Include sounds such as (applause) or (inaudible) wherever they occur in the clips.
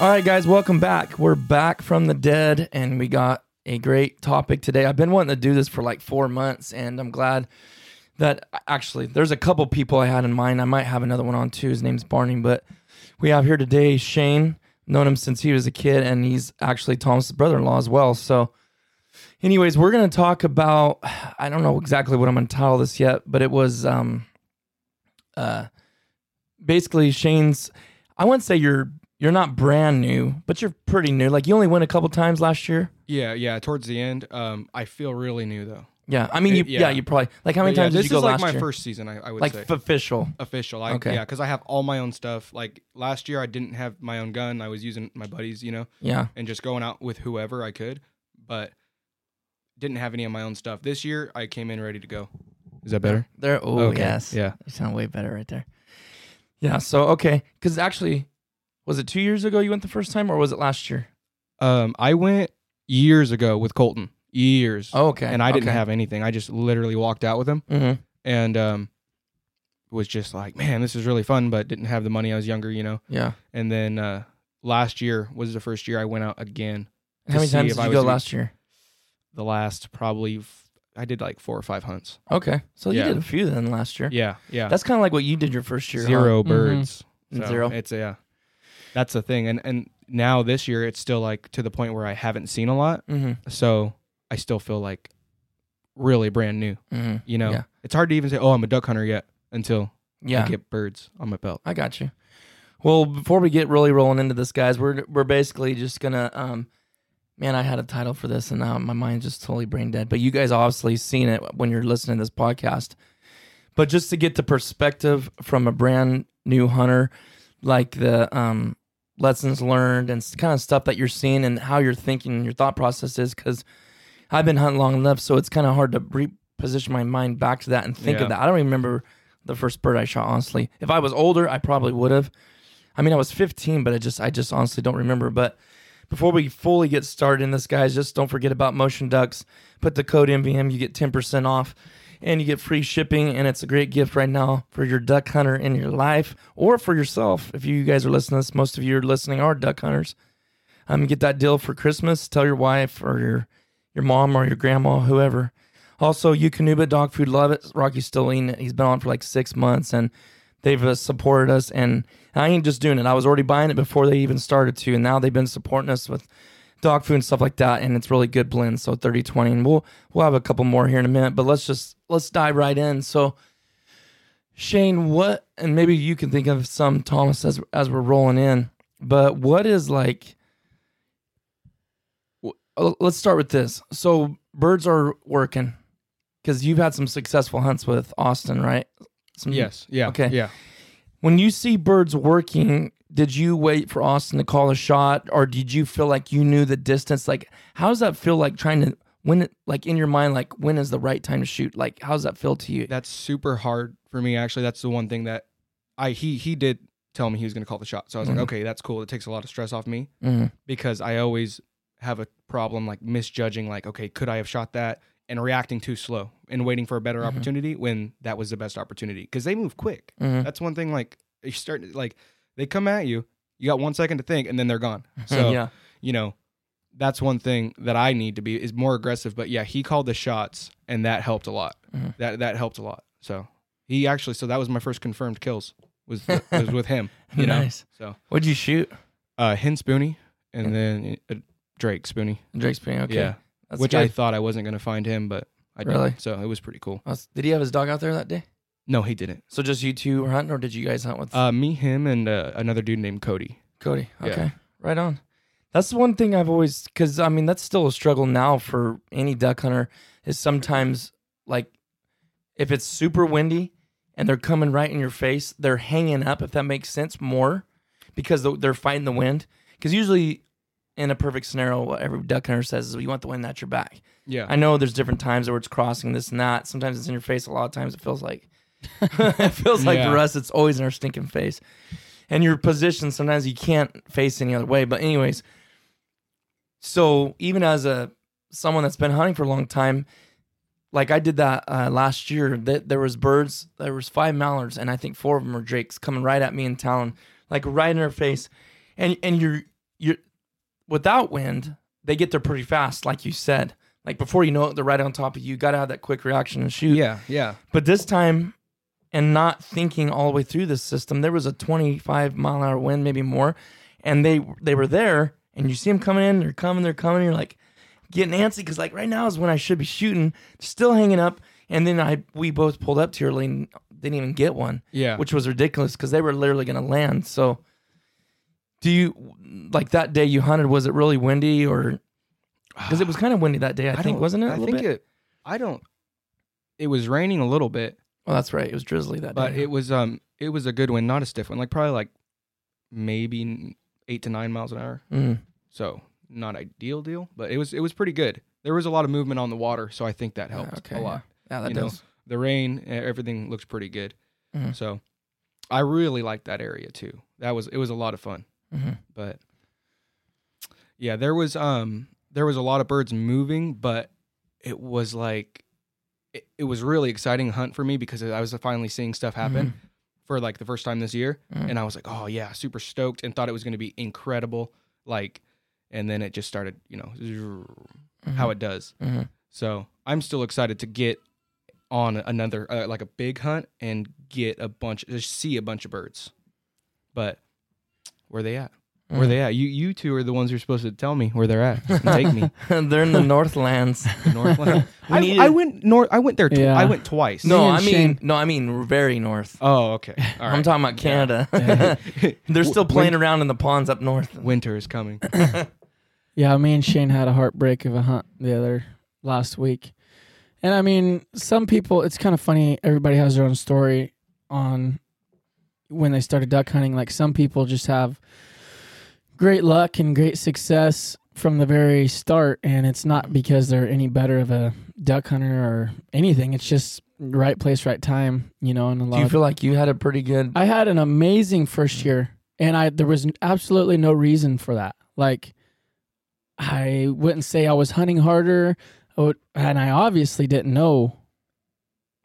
All right, guys, welcome back. We're back from the dead, and we got a great topic today. I've been wanting to do this for like four months, and I'm glad that actually there's a couple people I had in mind. I might have another one on too. His name's Barney, but we have here today Shane. Known him since he was a kid, and he's actually Thomas's brother-in-law as well. So, anyways, we're gonna talk about. I don't know exactly what I'm gonna title this yet, but it was um, uh, basically Shane's. I wouldn't say you're you're not brand new, but you're pretty new. Like you only went a couple times last year. Yeah, yeah. Towards the end, um, I feel really new though. Yeah, I mean, you, It- yeah. yeah. you probably like how many But yeah, times did this you go is like last my year? first season. I, I would like say f- official. official. I, Okay. Yeah, because I have all my own stuff. Like last year, I didn't have my own gun. I was using my buddies, you know, Yeah, and just going out with whoever I could, but didn't have any of my own stuff. This year, I came in ready to go. Is that better? there. Oh Okay, yes, yeah. you sound way better right there. Yeah. So okay, because actually, was it two years ago you went the first time, or was it last year? Um, I went years ago with Colton. Years. Oh, okay. And I didn't okay. have anything. I just literally walked out with him hmm and um, was just like, man, this is really fun, but didn't have the money. I was younger, you know. Yeah. And then uh, last year was the first year I went out again. How many times if did I you was go gonna- last year? The last probably f- I did like four or five hunts. Okay, so you did a few then last year. Yeah, yeah. That's kind of like what you did your first year. huh? zero Mhm. birds. So Zero. It's yeah. That's the thing, and and now this year it's still like to the point where I haven't seen a lot, Mhm. so I still feel like really brand new. Mhm. You know, Yeah. it's hard to even say, "Oh, I'm a duck hunter" yet until Yeah. I get birds on my belt. I got you. Well, before we get really rolling into this, guys, we're we're basically just gonna. Um, man, I had a title for this, and now my mind's just totally brain dead. But you guys obviously seen it when you're listening to this podcast. But just to get the perspective from a brand new hunter, like the um, lessons learned and kind of stuff that you're seeing and how you're thinking and your thought process is, because I've been hunting long enough, so it's kind of hard to reposition my mind back to that and think Yeah. of that. I don't remember the first bird I shot. Honestly, if I was older, I probably would have. I mean, I was 15, but I just, I just honestly don't remember. But before we fully get started in this, guys, just don't forget about Motion Ducks. Put the code MVM, you get 10% off, and you get free shipping. And it's a great gift right now for your duck hunter in your life, or for yourself. If you guys are listening to this, most of you are listening are duck hunters. Um, get that deal for Christmas. Tell your wife or your your mom or your grandma, whoever. Also, Eukanuba Dog Food, love it. Rocky's still eating it. He's been on for like six months, and they've uh, supported us. And I ain't just doing it. I was already buying it before they even started to, and now they've been supporting us with dog food and stuff like that. And it's really good blend. So 30 20. And we'll we'll have a couple more here in a minute, but let's just let's dive right in. So Shane, what and maybe you can think of some Thomas as as we're rolling in, but what is like let's start with this. So birds are working because you've had some successful hunts with Austin, right? Some, Yes. Yeah. Okay. Yeah. When you see birds working, did you wait for Austin to call a shot, or did you feel like you knew the distance? Like, how does that feel like trying to when it like in your mind, like when is the right time to shoot? Like, how does that feel to you? That's super hard for me. Actually, that's the one thing that I he he did tell me he was going to call the shot. So I was Mhm. like, okay, that's cool. It takes a lot of stress off me Mhm. because I always have a problem like misjudging. Like, okay, could I have shot that? And reacting too slow and waiting for a better Mhm. opportunity when that was the best opportunity because they move quick. Mhm. That's one thing. Like you start like they come at you, you got one second to think, and then they're gone. (laughs) So yeah, you know, that's one thing that I need to be is more aggressive. But yeah, he called the shots, and that helped a lot. Mhm. That that helped a lot. So He actually, so that was my first confirmed kills was (laughs) was with him. You know, nice. so What'd you shoot? uh, hen spoony and then uh, Drake spoony. Drake Spring. Okay. Yeah, That's which good. I thought I wasn't gonna find him, but I did. Really? So it was pretty cool. That's- Did he have his dog out there that day? No, he didn't. So just you two were hunting, or did you guys hunt with Uh, me, him, and uh, another dude named Cody. Cody? yeah. Okay, right on. That's the one thing I've always, because I mean, that's still a struggle now for any duck hunter. Is sometimes like if it's super windy and they're coming right in your face, they're hanging up. If that makes sense, more because th- they're fighting the wind. Because usually, in a perfect scenario, what every duck hunter says is, "You want the wind at your back." Yeah, I know there's different times where it's crossing this and that. Sometimes it's in your face. A lot of times it feels like (laughs) it feels like Yeah. for us it's always in our stinking face. And your position sometimes you can't face any other way. But anyways, so even as a someone that's been hunting for a long time, like I did that uh, last year, that there was birds, there was five mallards, and I think four of them were drakes coming right at me in town, like right in her face, and and you're you're without wind, they get there pretty fast, like you said. Like before you know it, they're right on top of you. You got to have that quick reaction and shoot. yeah, yeah. But this time, and not thinking all the way through this system, there was a 25 mile an hour wind, maybe more, and they they were there, and you see them coming in, they're coming, they're coming. You're like getting antsy because like right now is when I should be shooting, still hanging up, and then I we both pulled up too early and didn't even get one, Yeah. which was ridiculous because they were literally gonna land. So, do you like that day you hunted? Was it really windy or? Because it was kind of windy that day, I, think, wasn't it? a I think bit? it. I don't. It was raining a little bit, Oh, that's right. It was drizzly that day. but day. it was um it was a good one, not a stiff one, like probably like maybe eight to nine miles an hour. Mm. So not ideal deal, but it was it was pretty good. There was a lot of movement on the water, so I think that helped okay, a lot. Yeah, that you know, does. The rain, everything looks pretty good. Mhm. So I really liked that area too. That was it was a lot of fun. hmm But yeah, there was um there was a lot of birds moving, but it was like it, it was really exciting hunt for me because I was finally seeing stuff happen for like the first time this year, Mhm. and I was like, oh yeah, super stoked and thought it was going to be incredible. Like, and then it just started, you know, Mm-hmm. how it does. hmm So I'm still excited to get on another uh, like a big hunt and get a bunch, just see a bunch of birds. But where they at? Where they mm. at? You you two are the ones who are supposed to tell me where they're at. and (laughs) take me. (laughs) They're in the Northlands. (laughs) Northland. I, needed- I went north. I went there. Tw- Yeah. I went twice. no, and I mean, Shane- no, I mean very north. Oh, okay. All I'm right. talking about Canada. They're still W- playing around in the ponds up north. Winter is coming. Yeah, me and Shane had a heartbreak of a hunt the other last week. And I mean, some people, it's kind of funny. Everybody has their own story on when they started duck hunting. Like some people just have great luck and great success from the very start. And it's not because they're any better of a duck hunter or anything. It's just right place, right time, you know, and a lot Do you feel like you had a pretty good? I had an amazing first year, and I there was absolutely no reason for that. Like, I wouldn't say I was hunting harder, I would- and I obviously didn't know.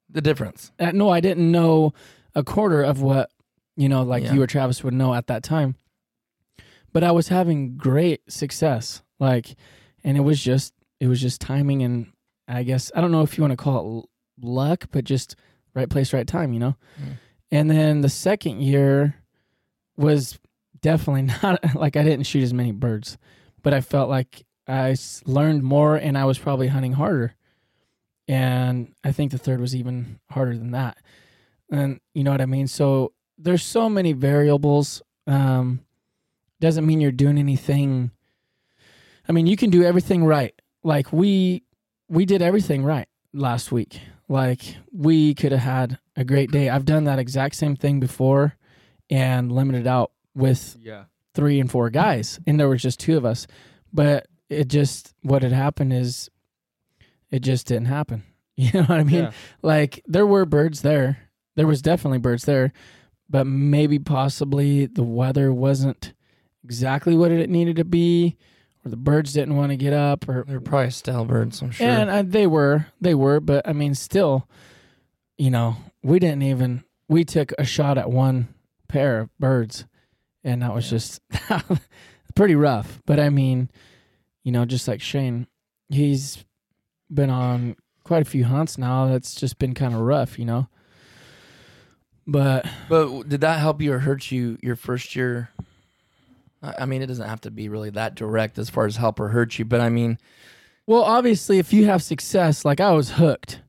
the difference. uh, No, I didn't know a quarter of what you know, like Yeah. you or Travis would know at that time. But I was having great success, like, and it was just it was just timing, and I guess I don't know if you want to call it luck, but just right place, right time, you know. Mm. And then the second year was definitely (laughs) not like I didn't shoot as many birds, but I felt like I learned more and I was probably hunting harder. And I think the third was even harder than that. And you know what I mean? So there's so many variables. Um, doesn't mean you're doing anything. I mean, you can do everything right. Like we we did everything right last week. Like we could have had a great day. I've done that exact same thing before and limited out with Yeah. three and four guys, and there was just two of us. But it just what had happened is it just didn't happen. (laughs) You know what I mean? Yeah. Like there were birds there. There was definitely birds there, but maybe possibly the weather wasn't exactly what it needed to be, or the birds didn't want to get up, or They're probably stale birds. I'm sure. and uh, they were, they were, but I mean, still, you know, we didn't even. We took a shot at one pair of birds, and that was Yeah. just (laughs) pretty rough. But I mean, you know, just like Shane, he's been on quite a few hunts now. That's just been kind of rough, you know. But But did that help you or hurt you your first year? I I mean, it doesn't have to be really that direct as far as help or hurt you, but I mean, well, obviously, if you have success, like I was hooked.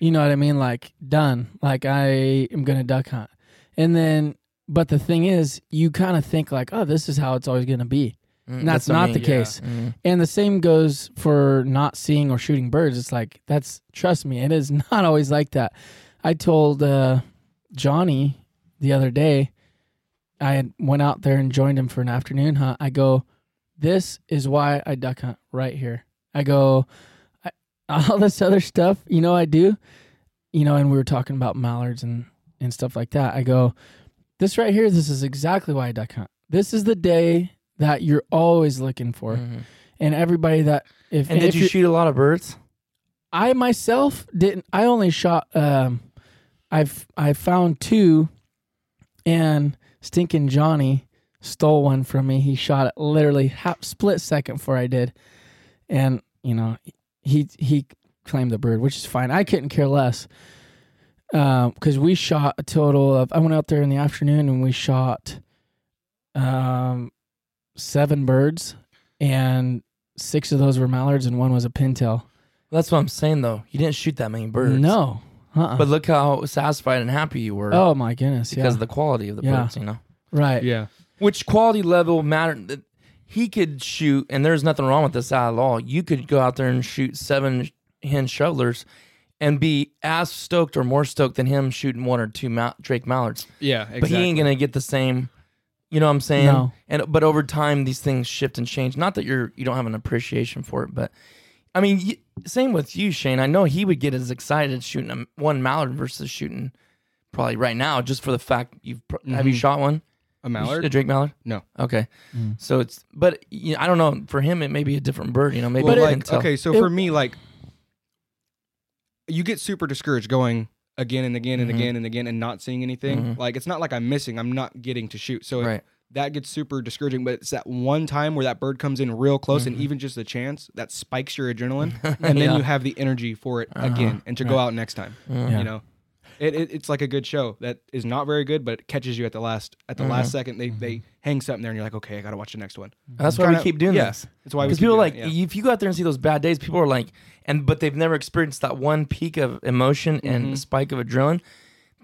You know what I mean? Like done. Like I am gonna duck hunt, and then. But the thing is, you kind of think like, oh, this is how it's always gonna be. mm, And that's, what I not mean. the yeah. case. Mhm. And the same goes for not seeing or shooting birds. It's like that's trust me, it is (laughs) not always like that. I told uh, Johnny the other day, I had went out there and joined him for an afternoon hunt. I go, this is why I duck hunt right here. I go, I, (laughs) all this other stuff, you know, I do, you know, and we were talking about mallards and and stuff like that. I go, this right here, this is exactly why I duck hunt. This is the day that you're always looking for Mhm. and everybody that if And did you you're- shoot a lot of birds? I myself didn't. I only shot. Um, I've I found two, and stinking Johnny stole one from me. He shot it literally half split second before I did, and you know he he claimed the bird, which is fine. I couldn't care less. Because we shot a total of, I went out there in the afternoon and we shot um, seven birds, and six of those were mallards and one was a pintail. That's what I'm saying, though. You didn't shoot that many birds. No. Uh-uh. But look how satisfied and happy you were oh my goodness. because yeah. of the quality of the Yeah. birds, you know? right. Yeah. Which quality level mattered? that He could shoot, and there's nothing wrong with this at all. You could go out there and shoot seven hen shovelers and be as stoked or more stoked than him shooting one or two mal- Drake Mallards. Yeah. Exactly. But he ain't gonna get the same. You know what I'm saying? No. And but over time, these things shift and change. Not that you're you don't have an appreciation for it, but I mean, y same with you, Shane. I know he would get as excited shooting a, one mallard versus shooting probably right now, just for the fact you've pr have you Mhm. shot one a mallard. a Drake mallard? No. Okay, Mm. so it's but you know, I don't know. For him, it may be a different bird. You know, maybe well, you it- can like tell. okay, so It- for me, like you get super discouraged going again and again and Mhm. again and again and not seeing anything. Mhm. Like it's not like I'm missing. I'm not getting to shoot. So it- right. That gets super discouraging. But it's that one time where that bird comes in real close Mhm. and even just a chance that spikes your adrenaline, (laughs) and then Yeah. you have the energy for it Uh-huh. again and to go out next time. Yeah. You know. It, it, it's like a good show that is not very good, but it catches you at the last at the Mhm. last second. They they hang something there, and you're like, okay, I gotta watch the next one. That's why Kinda- we keep doing yeah. this. That's why we Because people like it, yeah. if you go out there and see those bad days, people are like, and but they've never experienced that one peak of emotion and Mhm. spike of adrenaline.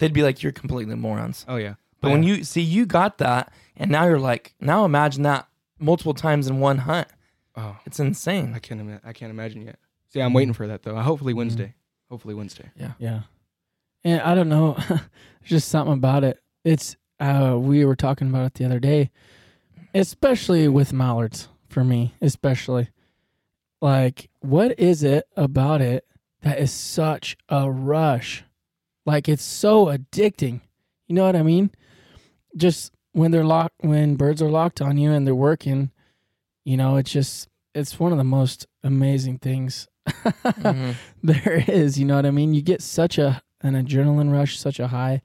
They'd be like, "You're completely morons." Oh yeah. But when you see you got that, and now you're like, now imagine that multiple times in one hunt. oh, It's insane. I can't ima- I can't imagine yet. See, I'm waiting for that though. Hopefully Wednesday. Hopefully Wednesday. Yeah. Yeah. And I don't know. (laughs) There's just something about it. It's uh we were talking about it the other day. Especially with mallards for me, especially. Like what is it about it that is such a rush? Like it's so addicting. You know what I mean? Just when they're locked when birds are locked on you and they're working, you know, it's just it's one of the most amazing things Mhm. (laughs) there is. You know what I mean? You get such a an adrenaline rush, such a high,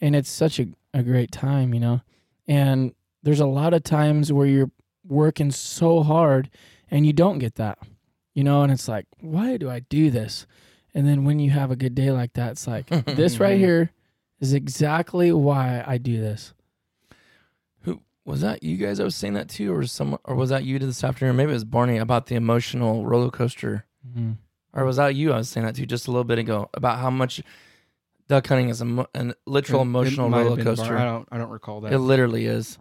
and it's such a, a great time, you know. And there's a lot of times where you're working so hard and you don't get that, you know. And it's like, why do I do this? And then when you have a good day like that, it's like this right (laughs) here is exactly why I do this. Was that? You guys? I was saying that too, or some, or was that you this afternoon? Maybe it was Barney about the emotional roller coaster, Mm-hmm. or was that you? I was saying that too just a little bit ago about how much duck hunting is a an literal It- it emotional have roller been Bar- coaster. I don't I don't recall that. It literally is.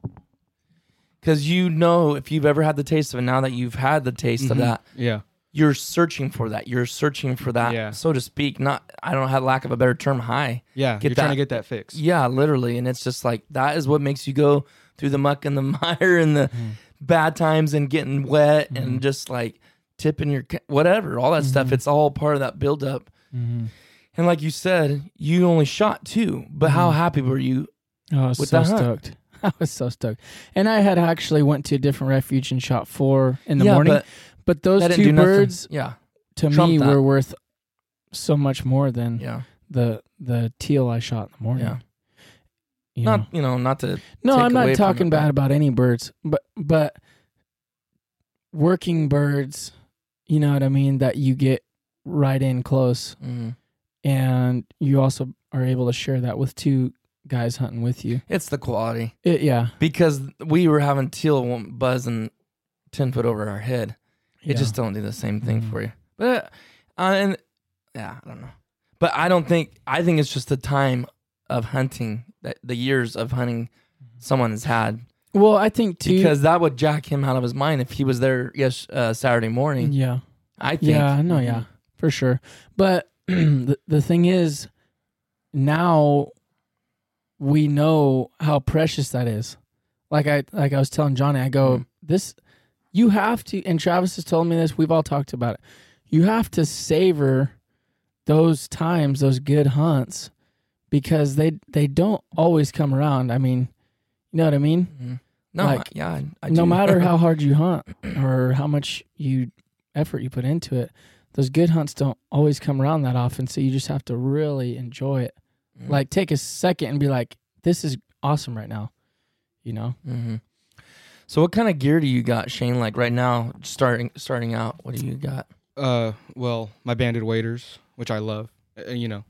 Because you know, if you've ever had the taste of it, now that you've had the taste of Mhm. that, Yeah. you're searching for that. You're searching for that, Yeah. so to speak. Not, I don't have lack of a better term, high. Yeah. Get You're trying to get that fix. Yeah, literally. And it's just like that is what makes you go through the muck and the (laughs) mire and the Mhm. bad times and getting wet Mhm. and just like tipping your whatever, all that stuff. Mhm. It's all part of that buildup. Mm-hmm. And like you said, you only shot two, but how Mhm. happy were you? Oh, I was With so the hunt. stoked. (laughs) I was so stoked. And I had actually went to a different refuge and shot four in the yeah, morning. but But those two birds Yeah, to Trump me that. were worth so much more than yeah, the the teal I shot in the morning. yeah. You Not know? you know, not to no, I'm not talking bad about any birds, but but working birds, you know what I mean, that you get right in close mm, and you also are able to share that with two guys hunting with you. It's the quality It, yeah, because we were having teal buzzing ten foot over our head. It yeah. just don't do the same thing Mhm. for you. But uh, and yeah, I don't know. But I don't think I think it's just the time of hunting that the years of hunting someone has had well, I think too. because that would jack him out of his mind if he was there yes uh, Saturday morning. yeah, I think. yeah, no, yeah, for sure. But (clears throat) the the thing is, now we know how precious that is. Like I like I was telling Johnny, I go Mhm. this. You have to, and Travis has told me this. We've all talked about it. You have to savor those times, those good hunts, because they they don't always come around. I mean, you know what I mean. Mhm. No, Like, yeah, I, I no do. matter how (laughs) hard you hunt or how much you effort you put into it, those good hunts don't always come around that often. So you just have to really enjoy it. Mhm. Like take a second and be like, "This is awesome right now," you know. hmm So, what kind of gear do you got, Shane? Like right now, starting starting out, what do you got? Uh, well, my banded waders, which I love. Uh, you know,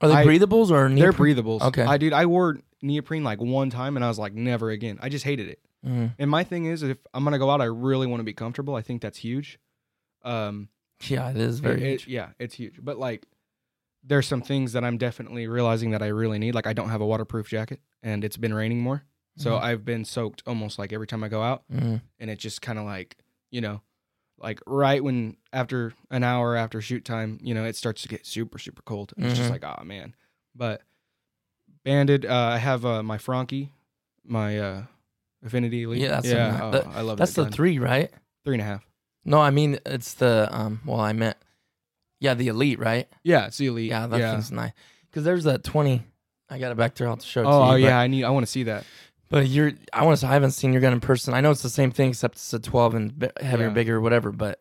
Are they I- breathables or they're breathables. Okay. I dude, I wore neoprene like one time, and I was like, never again. I just hated it. Mhm. And my thing is, if I'm gonna go out, I really want to be comfortable. I think that's huge. Um, Yeah, it is very. it- it- huge. yeah, it's huge. But like, there's some things that I'm definitely realizing that I really need. Like, I don't have a waterproof jacket, and it's been raining more, so Mhm. I've been soaked almost like every time I go out, Mhm. and it just kind of like, you know, like right when after an hour after shoot time, you know, it starts to get super super cold. And It's just Mhm. like, oh man. But banded, uh, I have uh, my Franchi, my uh, Affinity Elite. Yeah, that's yeah. oh, that- I love That's that the three, right? three and a half. No, I mean it's the um. Well, I meant, yeah, the elite, right? Yeah, it's the Elite. Yeah, that yeah. thing's nice. Because there's that twenty. I got it back there. I'll show it to Oh, yeah, I need. I want to see that. But, you're. I want to. Say I haven't seen your gun in person. I know it's the same thing except it's a twelve and bi- heavier, Yeah. bigger, whatever. But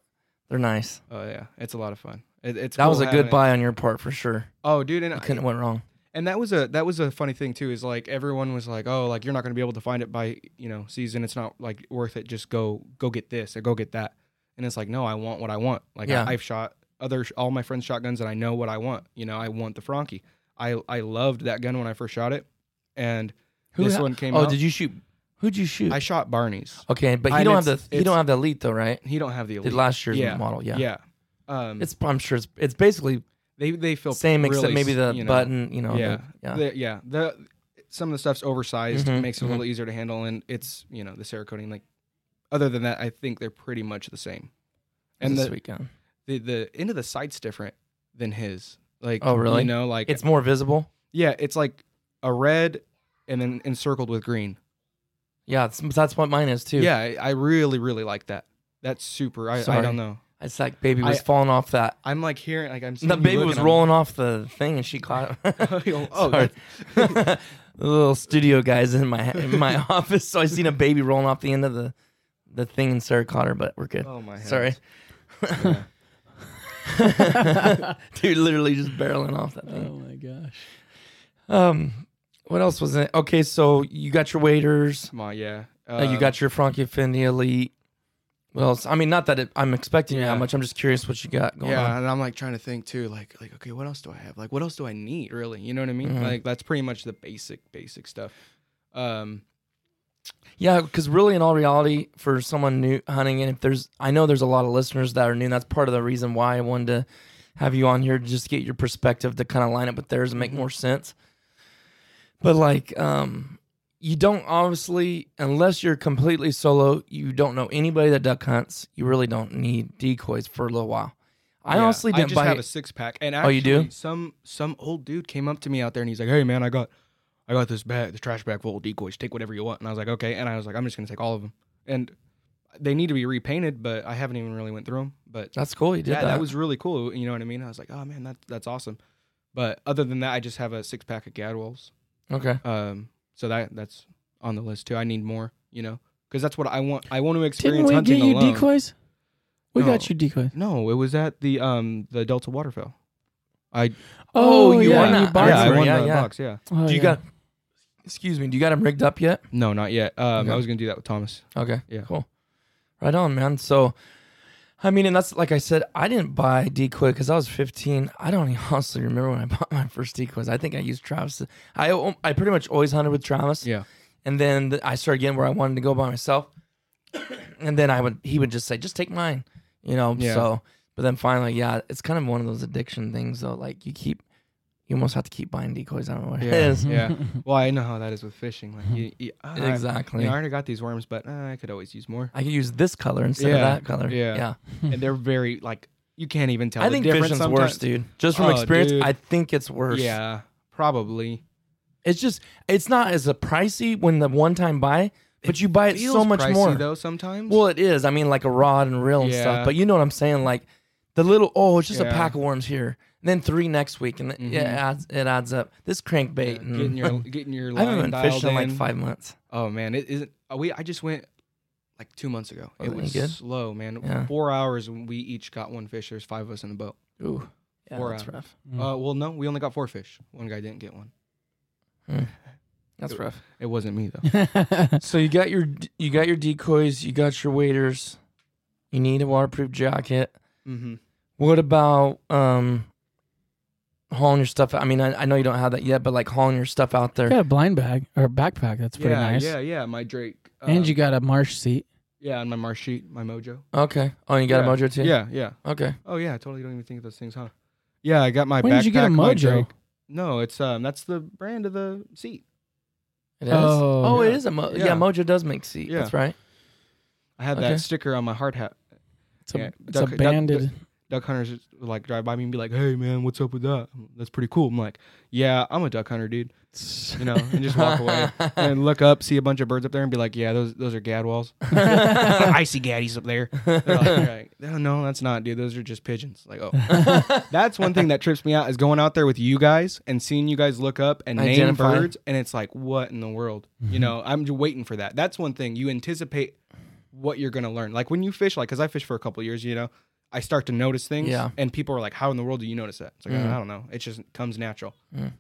they're nice. Oh yeah, it's a lot of fun. It, it's That was a having good it. buy on your part for sure. Oh, dude, and I- couldn't have went wrong. and that was a that was a funny thing too. Is like everyone was like, oh, like you're not gonna be able to find it by you know season. It's not like worth it. Just go go get this or go get that. And it's like, no, I want what I want. Like Yeah. I, I've shot other all my friends' shotguns, and I know what I want. You know, I want the Franchi. I I loved that gun when I first shot it, and Who this ha- one came out. Oh, out. did you shoot? Who'd you shoot? I shot Barney's. okay, but I- you don't have and the you don't it's- have the elite though, right? He don't have the elite. The last year's Yeah. model, yeah. yeah. Um, It's I'm sure it's it's basically they they feel same except maybe the you know, button, you know. yeah, the- yeah. The, yeah. The some of the stuff's oversized, Mhm, makes it a little easier to handle, and it's you know the Cerakoting. Like, other than that, I think they're pretty much the same. And a the, gun. the the end of the sight's different than his. Like, Oh, really? You know, like It's more visible. yeah, it's like a red and then encircled with green. Yeah, it's, that's what mine is too. Yeah, I, I really really like that. That's super. I, I Sorry. don't know. it's like baby was I- falling off that. I'm like hearing like I'm. seeing The you baby look was and I'm- rolling off the thing and she caught it. (laughs) (laughs) oh, Sorry. (laughs) the little studio guys in my in my office, so I seen a baby rolling off the end of the the thing and Sarah caught her, but we're good. oh my. Sorry, hands. dude, literally just barreling off that thing. Oh my gosh. Um, what else was it? Okay, so you got your waders. Come on, yeah. Uh, you got your Franchi Elite. What else? I mean, not that it, I'm expecting Yeah. much. I'm just curious what you got going yeah, on. and I'm like trying to think too, like like okay, what else do I have? Like what else do I need really? You know what I mean? Mhm. Like that's pretty much the basic basic stuff. Um, Yeah, because really, in all reality, for someone new hunting, and if there's, I know there's a lot of listeners that are new. And that's part of the reason why I wanted to have you on here to just get your perspective to kind of line up with theirs and make Mhm. more sense. But like, um, you don't obviously, unless you're completely solo, you don't know anybody that duck hunts. You really don't need decoys for a little while. I yeah, honestly didn't I just buy. have a six pack, and Oh, you do? Some some old dude came up to me out there, and he's like, "Hey man, I got I got this bag, this trash bag full of decoys. Take whatever you want." And I was like, "Okay," and I was like, "I'm just gonna take all of them." And they need to be repainted, but I haven't even really went through them. But that's cool. You did yeah, that. that was really cool. You know what I mean? I was like, "Oh man, that that's awesome." But other than that, I just have a six pack of Gadwalls. Okay. Um, so that that's on the list too. I need more, you know, because that's what I want. I want to experience Didn't experience we hunting get you alone. decoys? We No. got you decoys. No, it was at the um the Delta Waterfowl. I Oh, you yeah, won that. you I bought yeah, I won yeah, the yeah. box. Yeah. Oh, Do you yeah. got? Excuse me. Do you got them rigged up yet? No, not yet. Um, Okay. I was gonna do that with Thomas. Okay. Yeah. Cool. Right on, man. So, I mean, and that's like I said, I didn't buy decoy because I was 15. I don't (laughs) honestly remember when I bought my first decoys. I think I used Travis. I I pretty much always hunted with Travis. Yeah. And then th- I started getting where I wanted to go by myself. (clears throat) And then I would he would just say, just take mine, you know. Yeah. So, but then finally, yeah, it's kind of one of those addiction things though. Like you keep, you almost have to keep buying decoys. I don't know what Yeah. it is. yeah. (laughs) Well, I know how that is with fishing. Like you, you ah, I- Exactly. you know, I already got these worms, but uh, I could always use more. I could use this color instead Yeah. of that color. Yeah. Yeah. (laughs) and they're very like you can't even tell. I the think difference fishing's sometimes. worse, dude. Just from Oh, experience, dude. I think it's worse. Yeah, probably. It's just it's not as a pricey when the one time buy, but you buy it so much pricey, more. though. Sometimes. Well, it is. I mean, like a rod and reel and Yeah. stuff. But you know what I'm saying? Like the little oh, it's just a pack of worms here, and then three next week, and Mhm. yeah, it adds it adds up. This crankbait. and getting your (laughs) getting your I haven't line been fishing in like five months. Oh man, it isn't. uh, We I just went like two months ago. Was it it was good? slow, man. Yeah. Four hours and we each got one fish. There's five of us in the boat. Ooh, yeah, Four that's hours. rough. Mm. Uh, well, no, we only got four fish. One guy didn't get one. (laughs) That's It- rough. It wasn't me though. (laughs) So you got your you got your decoys, you got your waders, you need a waterproof jacket. mm-hmm. What about um hauling your stuff? I mean, I, I know you don't have that yet, but like hauling your stuff out there. got a blind bag or a backpack. That's pretty yeah, nice. yeah, yeah. My Drake. Uh, And you got a marsh seat. yeah, on my marsh sheet, my Mojo. Okay. Oh, you got Yeah. a mojo too. Yeah, yeah. Okay. Oh yeah, I totally don't even think of those things, huh? Yeah, I got my When backpack. did you get a Mojo? Drake. No, it's um that's the brand of the seat. It is. Oh. Oh, Yeah. is a mo- yeah. Yeah. Mojo does make seat. Yeah. That's right. I had Okay. that sticker on my hard hat. It's a, Yeah, it's duck- a duck- banded. Duck hunters just, like drive by me and be like, "Hey man, what's up with that? That's pretty cool." I'm like, "Yeah, I'm a duck hunter, dude." You know, and just walk away (laughs) and look up, see a bunch of birds up there, and be like, "Yeah, those those are gadwalls, I see gaddies up there." They're like. "No, (laughs) no, that's not, dude. Those are just pigeons." Like, oh, (laughs) that's one thing that trips me out is going out there with you guys and seeing you guys look up and name birds, and it's like, what in the world? You know, mm-hmm. I'm just waiting for that. That's one thing you anticipate what you're gonna learn. Like when you fish, like because I fished for a couple years, you know, I start to notice things, Yeah. and people are like, "How in the world do you notice that?" It's like Mm. I don't know. It just comes natural. Mm.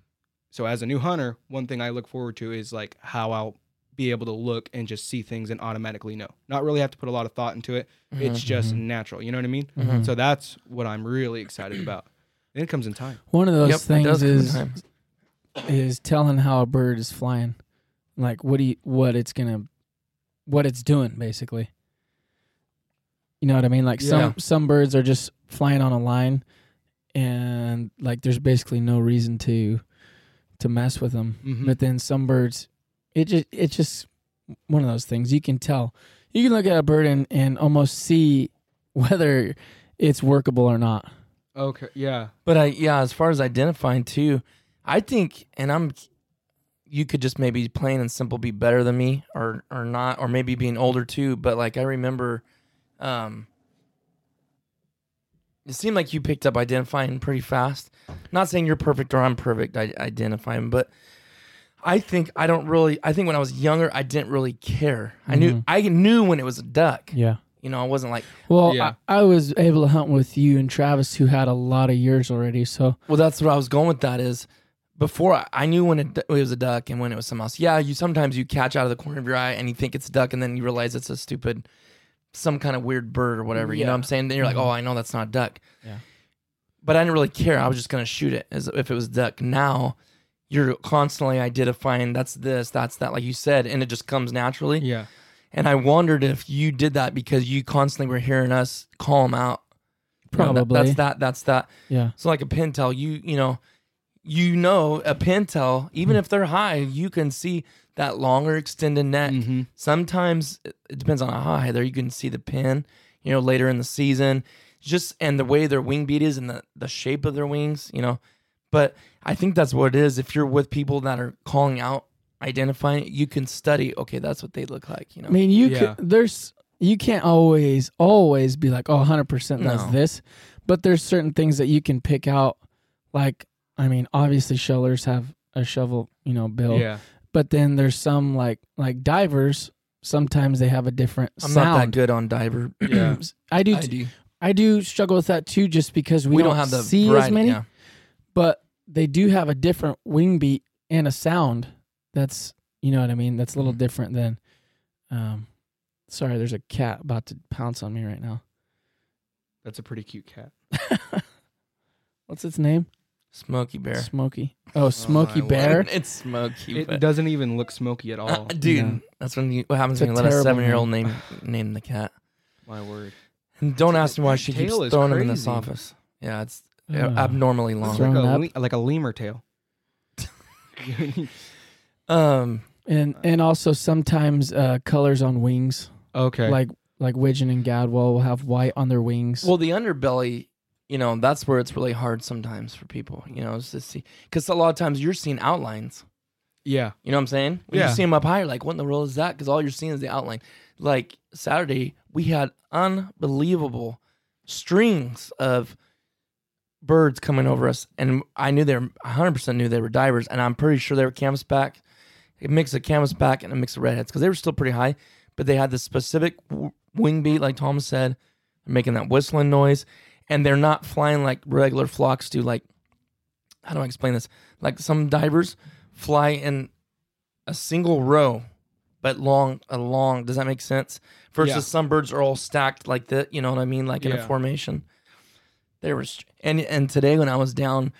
So as a new hunter, one thing I look forward to is like how I'll be able to look and just see things and automatically know. Not really have to put a lot of thought into it. It's Mhm. just Mhm. natural. You know what I mean? Mhm. So that's what I'm really excited about. And it comes in time. One of those Yep, it does things is is telling how a bird is flying, like what do you, what it's gonna, what it's doing basically. You know what I mean? Like some Yeah. some birds are just flying on a line, and like there's basically no reason to to mess with them. Mhm. But then some birds, it just it's just one of those things you can tell. You can look at a bird and and almost see (laughs) whether it's workable or not. Okay. Yeah. But I yeah, as far as identifying too, I think, and I'm, you could just maybe plain and simple be better than me, or or not, or maybe being older too. But like I remember, um, it seemed like you picked up identifying pretty fast. Not saying you're perfect or I'm perfect, I identifying, but I think I don't really. I think when I was younger, I didn't really care. I knew Mhm. I knew when it was a duck. Yeah. You know, I wasn't like, Well, Yeah. I, I was able to hunt with you and Travis, who had a lot of years already. So Well, that's where I was going with. That is, before I, I knew when it, it was a duck and when it was something else. Yeah, you sometimes you catch out of the corner of your eye and you think it's a duck, and then you realize it's a stupid, some kind of weird bird or whatever. You know what I'm saying? Then you're like, Mhm. oh, I know that's not a duck. Yeah. But I didn't really care. I was just gonna shoot it as if it was a duck. Now, you're constantly identifying that's this, that's that, like you said, and it just comes naturally. Yeah. And I wondered if you did that because you constantly were hearing us call them out. You know, that- Probably. that's that. That's that. yeah, So like a pintail, you you know, you know a pintail, even if they're high, you can see that longer extended neck. Mm-hmm. Sometimes it it depends on how high there. You can see the pin, you know, later in the season, just and the way their wing beat is and the the shape of their wings, you know. But I think that's what it is. If you're with people that are calling out, identifying, you can study. Okay, that's what they look like. You know. I mean, you Yeah. could, there's you can't always always be like, oh, 100 percent that's No. this, but there's certain things that you can pick out. Like, I mean, obviously, shellers have a shovel, you know, bill, Yeah. But then there's some like like divers. Sometimes they have a different I'm sound. not that good on diver. (clears throat) Yeah. I do. I t- do. I do struggle with that too, just because we, We, don't, have the see variety, as many. yeah. but they do have a different wing beat and a sound that's you know what I mean. That's a little Mhm. different than. Um, sorry, there's a cat about to pounce on me right now. That's a pretty cute cat. (laughs) What's its name? Smoky Bear. Smoky. Oh, Smoky my Bear. it's Smoky. It but- doesn't even look smoky at Uh, all. dude, Yeah. that's when you. What happens It's when a you let a terrible seven-year-old name name the cat? My word. And don't ask me why she keeps tail is throwing them in this crazy. office. Yeah, it's Ugh. abnormally It's long. Throw- like Thrown a, up? le- like a lemur tail. (laughs) (laughs) Um, And and also sometimes uh, colors on wings, okay. like like Widgeon and Gadwall will have white on their wings. well, the underbelly, you know, that's where it's really hard sometimes for people. You know, is to see because a lot of times you're seeing outlines. yeah. You know what I'm saying? When Yeah. you see them up higher like, what in the world is that? Because all you're seeing is the outline. Like Saturday, we had unbelievable strings of birds coming over us, and I knew they were 100 percent knew they were divers, and I'm pretty sure they were canvasback, a mix of canvasback and a mix of redheads because they were still pretty high, but they had this specific w- wing beat, like Thomas said, making that whistling noise, and they're not flying like regular flocks do. Like, how do I explain this? Like some divers fly in a single row, but long, a long. Does that make sense? Versus Yeah. some birds are all stacked like that. You know what I mean? Like in a formation. There was and and today when I was down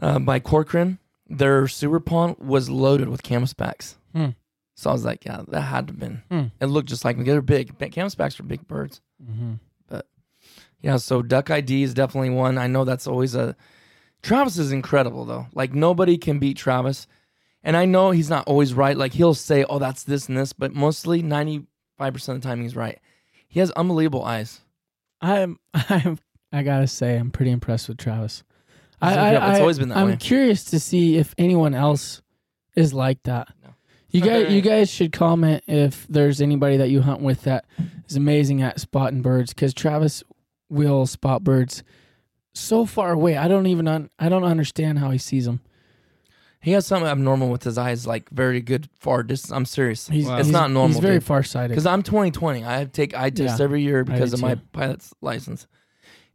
uh, by Corcoran, their sewer pond was loaded with canvasbacks. Hmm. So I was like, yeah, that had to have been. Hmm. It looked just like they're big. Canvasbacks are big birds. Yeah, so Duck ID is definitely one. I know that's always a. Travis is incredible though. Like nobody can beat Travis, and I know he's not always right. Like he'll say, "Oh, that's this and this," but mostly ninety five percent of the time he's right. He has unbelievable eyes. I'm (laughs) I'm I gotta say I'm pretty impressed with Travis. I, He's I, it's I, always been that I'm way. curious to see if anyone else is like that. No. You guys, you guys should comment if there's anybody that you hunt with that is amazing at spotting birds. Because Travis will spot birds so far away. I don't even un, I don't understand how he sees them. He has something abnormal with his eyes, like very good far distance. I'm serious. He's, Wow. It's he's- not normal, He's very dude. farsighted. Because I'm 2020. I take eye tests Yeah, every year because do of my too. pilot's license.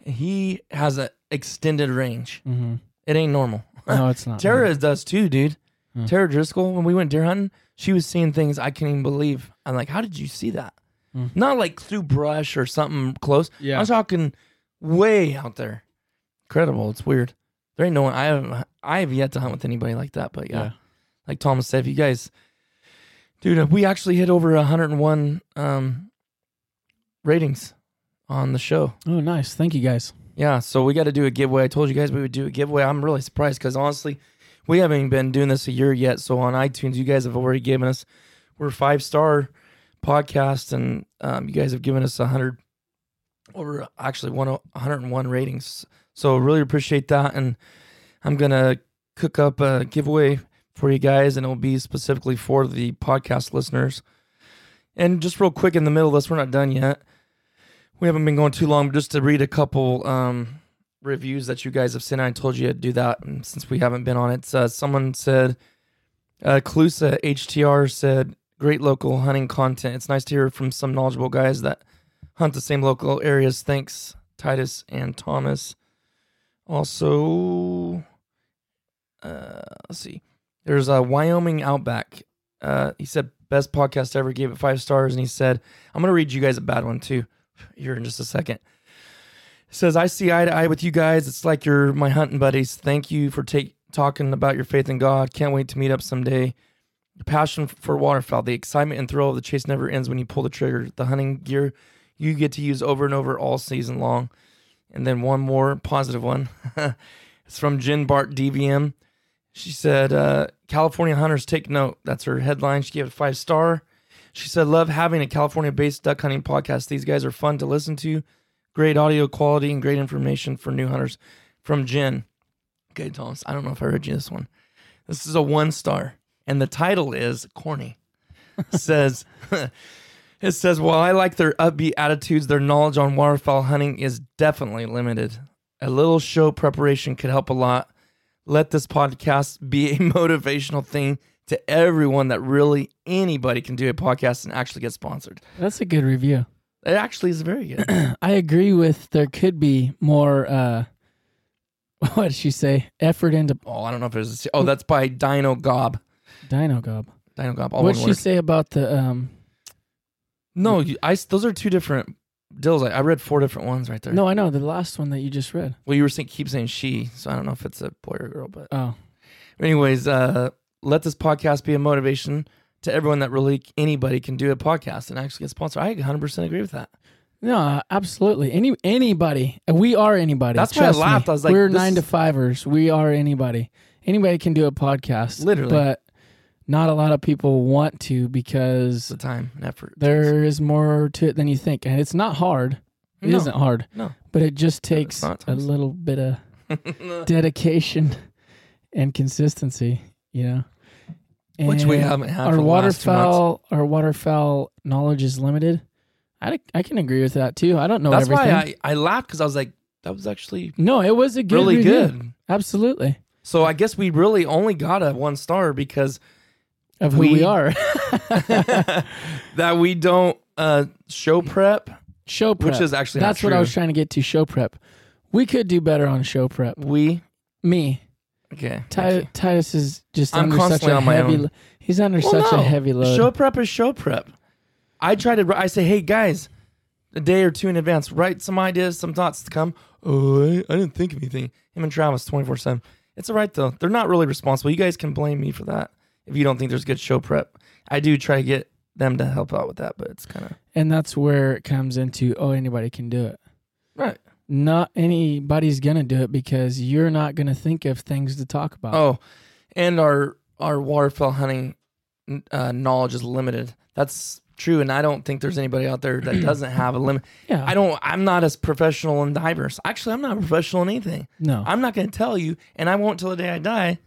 He has an extended range. hmm It ain't normal. No, it's not. (laughs) Tara does too, dude. Hmm. Tara Driscoll, when we went deer hunting, she was seeing things I can't even believe. I'm like, how did you see that? Hmm. Not like through brush or something close. Yeah. I'm talking way out there. Incredible. It's weird. There ain't no one. I have. I have yet to hunt with anybody like that. But yeah, Yeah. like Thomas said, if you guys, dude, we actually hit over 101 um, ratings on the show. Oh, nice. Thank you guys. Yeah, so we got to do a giveaway. I told you guys we would do a giveaway. I'm really surprised because honestly, we haven't even been doing this a year yet. So on iTunes, you guys have already given us we're five star podcast, and um, you guys have given us a hundred over actually 101 ratings. So really appreciate that, and I'm gonna cook up a giveaway for you guys, and it'll be specifically for the podcast listeners. And just real quick in the middle of this, we're not done yet we haven't been going too long, but just to read a couple um, reviews that you guys have sent. I told you to do that, and since we haven't been on it, uh, someone said, uh, Clusa HTR said, "Great local hunting content. It's nice to hear from some knowledgeable guys that hunt the same local areas. Thanks, Titus and Thomas." Also, uh, let's see. There's a Wyoming Outback. Uh, he said best podcast ever. Gave it five stars, and he said, "I'm gonna read you guys a bad one too." here in just a second. It says, I see eye to eye with you guys. It's like you're my hunting buddies. Thank you for take, talking about your faith in God. Can't wait to meet up someday. The passion for waterfowl, the excitement and thrill of the chase never ends when you pull the trigger. The hunting gear you get to use over and over all season long. And then one more positive one. (laughs) it's from Jen Bart DVM. She said, uh, California hunters take note. That's her headline. She gave it five star. She said, Love having a California based duck hunting podcast. These guys are fun to listen to. Great audio quality and great information for new hunters. From Jen. Okay, Thomas, I don't know if I read you this one. This is a one star, and the title is Corny. says, It says, While I like their upbeat attitudes, their knowledge on waterfowl hunting is definitely limited. A little show preparation could help a lot. Let this podcast be a (laughs) motivational thing to everyone that really anybody can do a podcast and actually get sponsored. That's a good review. It actually is very good. (clears throat) I agree with there could be more uh (laughs) what did she say? Effort into oh, I don't know if there's a, oh, that's by Dino Gob. Dino Gob. Dino Gob. All What'd she word. say about the um No, you, I those are two different Dills, I, I read four different ones right there. No, I know the last one that you just read. Well, you were saying keep saying she, so I don't know if it's a boy or girl, but Oh, anyways, uh, let this podcast be a motivation to everyone that really anybody can do a podcast and actually get sponsored. I 100% agree with that. no, absolutely. Any anybody. We are anybody. That's why I Trust me. laughed. I was like, we're nine to fivers. We are anybody. Anybody can do a podcast. Literally. but not a lot of people want to because the time and effort. there is more to it than you think, and it's not hard. It No. not hard. No. but it just takes a little bit of (laughs) dedication and consistency. You know, Which we haven't had Our for the last two months. waterfowl, our waterfowl knowledge is limited. I, I can agree with that too. I don't know That's everything. why I, I laughed because I was like, that was actually no, it was a good really review. good. Absolutely, So I guess we really only got a one star because of who we, We- are. (laughs) that we don't uh, show prep, show prep. which is actually not that's what I was trying to get to. Show prep. We could do better on show prep. We Me, okay. Ti- Titus is just I'm under such constantly a on my heavy. own. lo- He's under Well, such no. a heavy load. Show prep is show prep. I try to. I say, hey guys, a day or two in advance, write some ideas, some thoughts to come. Oh, I, I didn't think of anything. Him and Travis, twenty four seven. It's all right though. They're not really responsible. You guys can blame me for that if you don't think there's good show prep. I do try to get them to help out with that, but it's kind of and that's where it comes into. Oh, anybody can do it. right. Not anybody's gonna do it because you're not gonna think of things to talk about. Oh, and our our waterfowl hunting uh, knowledge is limited. That's true, and I don't think there's anybody out there that (clears throat) doesn't have a limit. yeah. I don't. I'm not as professional in divers. Actually, I'm not a professional in anything. no. I'm not going to tell you, and I won't till the day I die,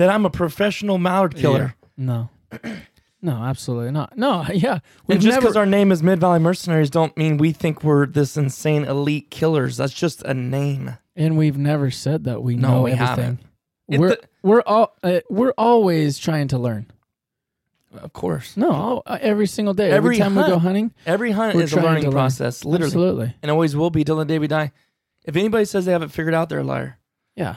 that I'm a professional mallard killer. no. (clears throat) No, absolutely not. No, (laughs) yeah. And We've just never, because our name is Mid Valley Mercenaries, don't mean we think we're this insane elite killers. That's just a name. and we've never said that we No, know we everything. haven't. It- We're the- we're all uh, we're always trying to learn. of course, No, all- uh, every single day. Every, Every time we go hunt. hunting, every hunt We're is a trying to learning learn. process, literally, absolutely. and always will be till the day we die. If anybody says they have it figured out, they're a liar. Yeah.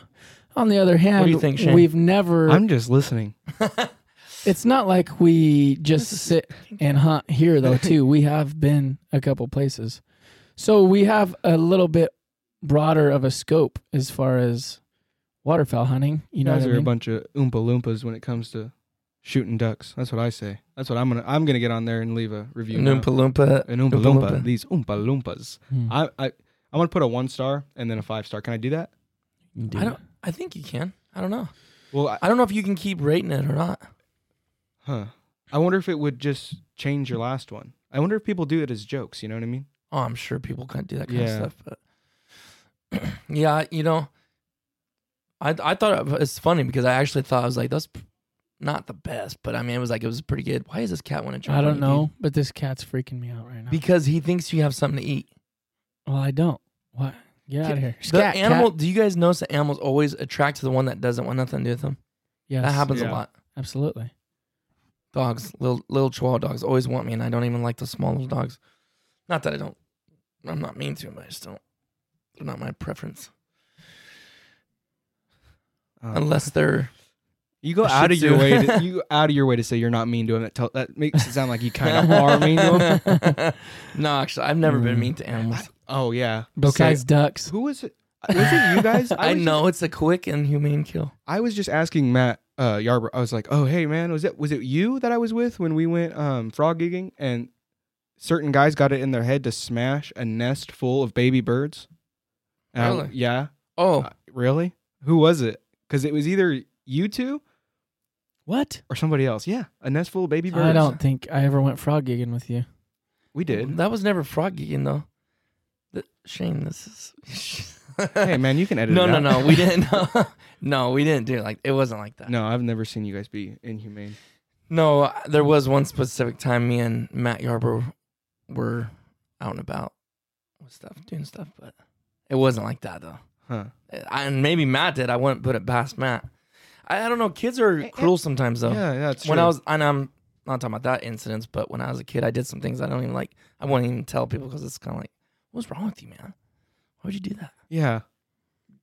On the other hand, you think, Shane? we've never. I'm just listening. (laughs) it's not like we just sit and hunt here though. Too, (laughs) we have been a couple places, so we have a little bit broader of a scope as far as waterfowl hunting. You You know guys what I are a bunch of oompa loompas when it comes to shooting ducks. That's what I say. That's what I'm gonna. I'm gonna get on there and leave a review. An now. Oompa Loompa. An oompa Oompa loompa. Loompa. These oompa loompas. Hmm. I I I want to put a one star and then a five star. Can I do that? You do. I don't. I think you can. I don't know. Well, I, I don't know if you can keep rating it or not. huh. I wonder if it would just change your last one. I wonder if people do it as jokes. You know what I mean? Oh, I'm sure people can do that kind Yeah. of stuff, but (clears throat) yeah, you know, I I thought it was funny because I actually thought I was like that's not the best, but I mean it was like it was pretty good. Why is this cat want to jump? I don't know, but this cat's freaking me out right now. because he thinks you have something to eat. well, I don't. What? Get out of here. The Scat, animal. cat. Do you guys notice that animals always attract to the one that doesn't want nothing to do with them? Yes, That happens Yeah. a lot. Absolutely. Dogs, little little Chihuahua dogs, always want me, and I don't even like the small little dogs. Not that I don't. I'm not mean to them. I just don't. They're not my preference, Uh, unless they're. You go out of your way. To, (laughs) you go out of your way to say you're not mean to him. That tell, that makes it sound like you kind of (laughs) are mean to him. (laughs) no, actually, I've never been Mm. mean to animals. Oh yeah. Besides ducks. Who was it? Was it you guys? I, was know it's a quick and humane kill. I was just asking Matt uh Yarber. I was like, "Oh, hey man, was it was it you that I was with when we went um frog gigging and certain guys got it in their head to smash a nest full of baby birds?" And I- Really? yeah. Oh, Uh, really? Who was it? Cuz it was either you two What? or somebody else. Yeah, a nest full of baby birds. I don't think I ever went frog gigging with you. We did. That was never frog gigging though. The, Shane, this is. (laughs) hey man, you can edit no, it no, out. no. We didn't. No, (laughs) no, we didn't do it like. It wasn't like that. No, I've never seen you guys be inhumane. No, uh, there was one specific time me and Matt Yarber were out and about with stuff, doing stuff, but it wasn't like that though. Huh. Uh, I, and maybe Matt did. I wouldn't put it past Matt. I, I don't know. Kids are cruel sometimes though. Yeah, that's when true. I was, and I'm not talking about that incidents, but when I was a kid, I did some things I don't even like. I won't even tell people because it's kind of like, what's wrong with you, man? Why would you do that? Yeah.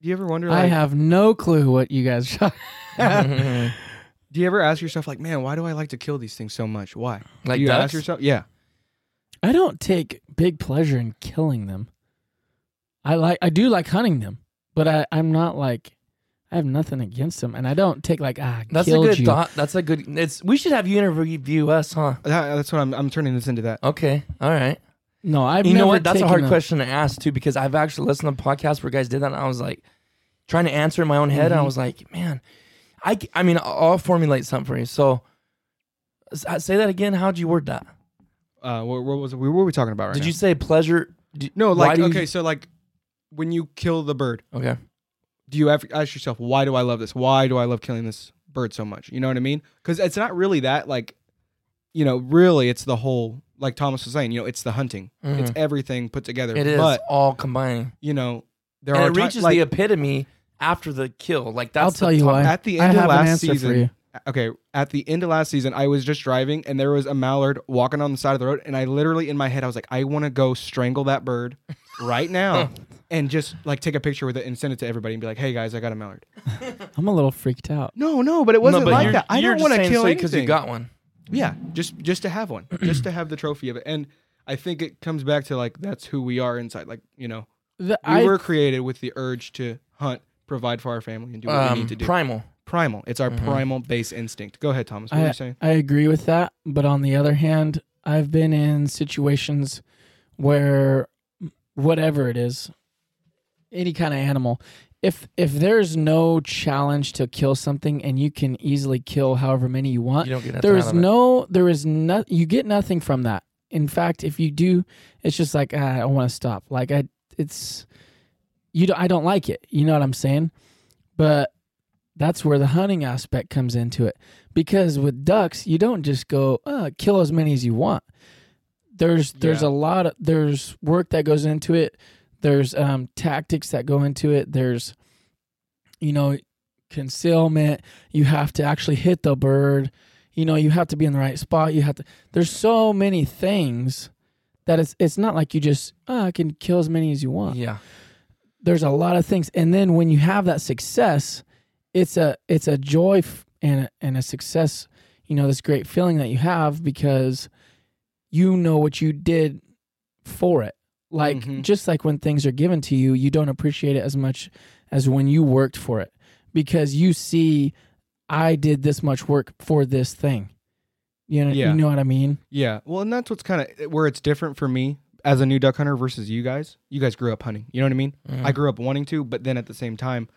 Do you ever wonder I have no clue what you guys shot. (laughs) (laughs) do you ever ask yourself like, "Man, why do I like to kill these things so much? Why?" do you ducks? ask yourself? Yeah. I don't take big pleasure in killing them. I like I do like hunting them, but I I'm not like I have nothing against them, and I don't take like ah That's a good you. thought. That's a good. It's we should have you interview us, huh? That- that's what I'm. I'm turning this into that. Okay, all right. No, I've you know what? That's a hard taken question to ask too, because I've actually listened to podcasts where guys did that, and I was like trying to answer in my own head, and I Mhm. was like, man, I. mean, I'll, I'll formulate something for you. So, uh, say that again. How'd you word that? Uh, what, what was it? What were we talking about right Did now? you say pleasure? d- No, like do you- okay, so like when you kill the bird, Okay. Do you ever ask yourself, why do I love this? Why do I love killing this bird so much? You know what I mean? Because it's not really that like, you know, really it's the whole like Thomas was saying. You know, it's the hunting. It's Mhm. everything put together. It is but all combining, you know, there and are it ti- reaches like, the epitome after the kill. Like that's I'll the tell you top- why. at the I end of have an last answer season. Okay, at the end of last season, I was just driving and there was a mallard walking on the side of the road, and I literally in my head I was like, I want to go strangle that bird right now (laughs) and just like take a picture with it and send it to everybody and be like, Hey guys, I got a mallard. (laughs) I'm a little freaked out. No, no, but it wasn't no, but like you're, that. I you're don't just want to saying kill so anything because you got one. Yeah, just just to have one, just to have the trophy of it, and I think it comes back to like that's who we are inside. Like you know, The, we I, were created with the urge to hunt, provide for our family, and do what we Um, need to do. primal. primal. It's our Mhm. primal base instinct. Go ahead, Thomas. What were you saying? I agree with that, but on the other hand, I've been in situations where whatever it is, any kind of animal, if if there's no challenge to kill something and you can easily kill however many you want, You don't get there is no there is no you get nothing from that. In fact, if you do, it's just like ah, I don't want to stop. Like I, it's you. Don't, I don't like it. You know what I'm saying? But that's where the hunting aspect comes into it. Because with ducks, you don't just go uh, kill as many as you want. There's there's Yeah. a lot of there's work that goes into it. There's um, tactics that go into it. There's you know concealment. You have to actually hit the bird. You know you have to be in the right spot. You have to. There's so many things that it's it's not like you just oh, I can kill as many as you want Yeah. there's a lot of things and then when you have that success it's a it's a joy f- and a, and a success you know this great feeling that you have because you know what you did for it like Mhm. just like when things are given to you you don't appreciate it as much as when you worked for it because you see i did this much work for this thing you know Yeah. you know what i mean Yeah. Well, and that's what's kind of where it's different for me as a new duck hunter versus you guys. You guys grew up hunting. You know what I mean? Mhm. I grew up wanting to, but then at the same time,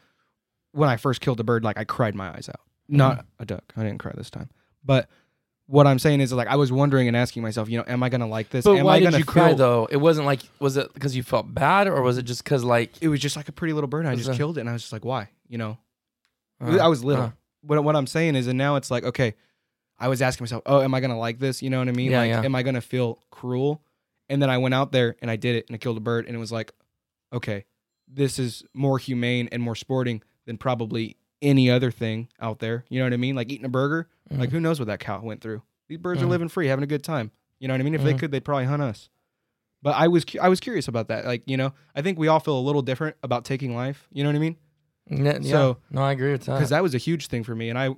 when I first killed a bird, like I cried my eyes out. Not a duck. I didn't cry this time. But what I'm saying is, like, I was wondering and asking myself, you know, am I gonna like this? But am why I did you cry feel- though? It wasn't like was it because you felt bad or was it just because like It was just like a pretty little bird. I just it- killed it, and I was just like, why? You know, uh, I was little. uh, what what I'm saying is, and now it's like, okay, I was asking myself, oh, am I gonna like this? You know what I mean? Yeah, like, yeah. am I gonna feel cruel? And then I went out there and I did it and I killed a bird, and it was like, okay, this is more humane and more sporting than probably any other thing out there. You know what I mean? Like eating a burger. Like mhm. who knows what that cow went through? These birds are Mhm. living free, having a good time. You know what I mean? If they Mhm. could, they'd probably hunt us. But I was cu- I was curious about that. Like you know, I think we all feel a little different about taking life. You know what I mean? Yeah. So- no, I agree with that. Because that was a huge thing for me, and I,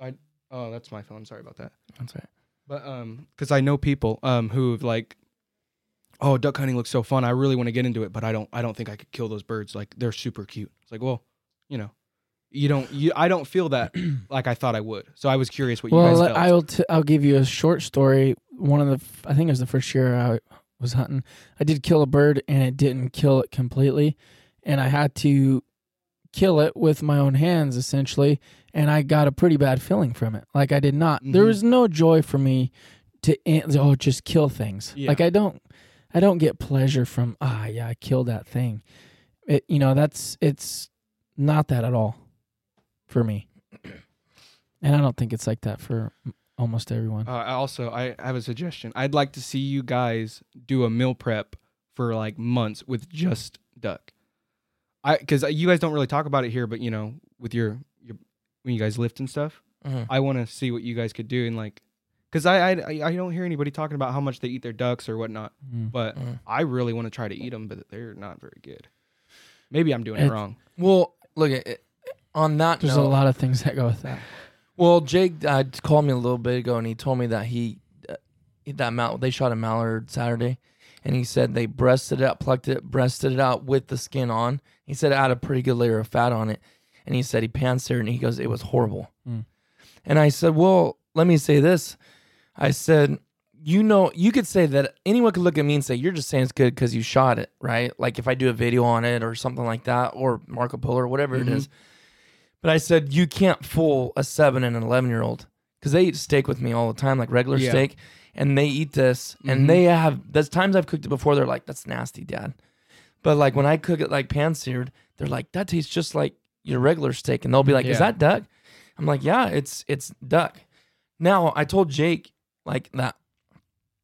I oh that's my phone. I'm sorry about that. That's right. But um, because I know people um who've like, oh, duck hunting looks so fun. I really want to get into it, but I don't. I don't think I could kill those birds. Like they're super cute. It's like, well, you know, you don't. You I don't feel that (clears throat) like I thought I would. So I was curious what you well guys let- felt. i'll t- i'll give you a short story one of the f- i think it was the first year i was hunting i did kill a bird and it didn't kill it completely and i had to kill it with my own hands essentially and i got a pretty bad feeling from it like i did not there Mhm. was no joy for me to oh just kill things Yeah. like i don't i don't get pleasure from ah yeah i killed that thing it you know that's it's not that at all for me and i don't think it's like that for almost everyone Uh, I also, I have a suggestion. I'd like to see you guys do a meal prep for like months with just duck. I because you guys don't really talk about it here, but you know, with your your when you guys lift and stuff, Mhm. I want to see what you guys could do and like, because I, I I don't hear anybody talking about how much they eat their ducks or whatnot. Mm. But Mhm. I really want to try to eat them, but they're not very good. Maybe I'm doing it It- wrong. Well, look at it. On that There's note, a lot of things that go with that. Well, Jake uh, called me a little bit ago, and he told me that he uh, that mount. They shot a mallard Saturday, and he said they breasted it out, plucked it, breasted it out with the skin on. He said it had a pretty good layer of fat on it, and he said he pan seared, and he goes, it was horrible. Mm. And I said, well, let me say this. I said, you know, you could say that anyone could look at me and say, you're just saying it's good because you shot it, right? Like if I do a video on it or something like that, or Marco Polo or whatever it Mhm. is. But I said, you can't fool a seven and an 11 year old because they eat steak with me all the time, like regular Yeah. steak, and they eat this, and they have. There's times I've cooked it before. They're like, "That's nasty, Dad," but like when I cook it like pan seared, they're like, "That tastes just like your regular steak," and they'll be like, "Is that duck?" I'm like, "Yeah, it's it's duck." Now I told Jake like that.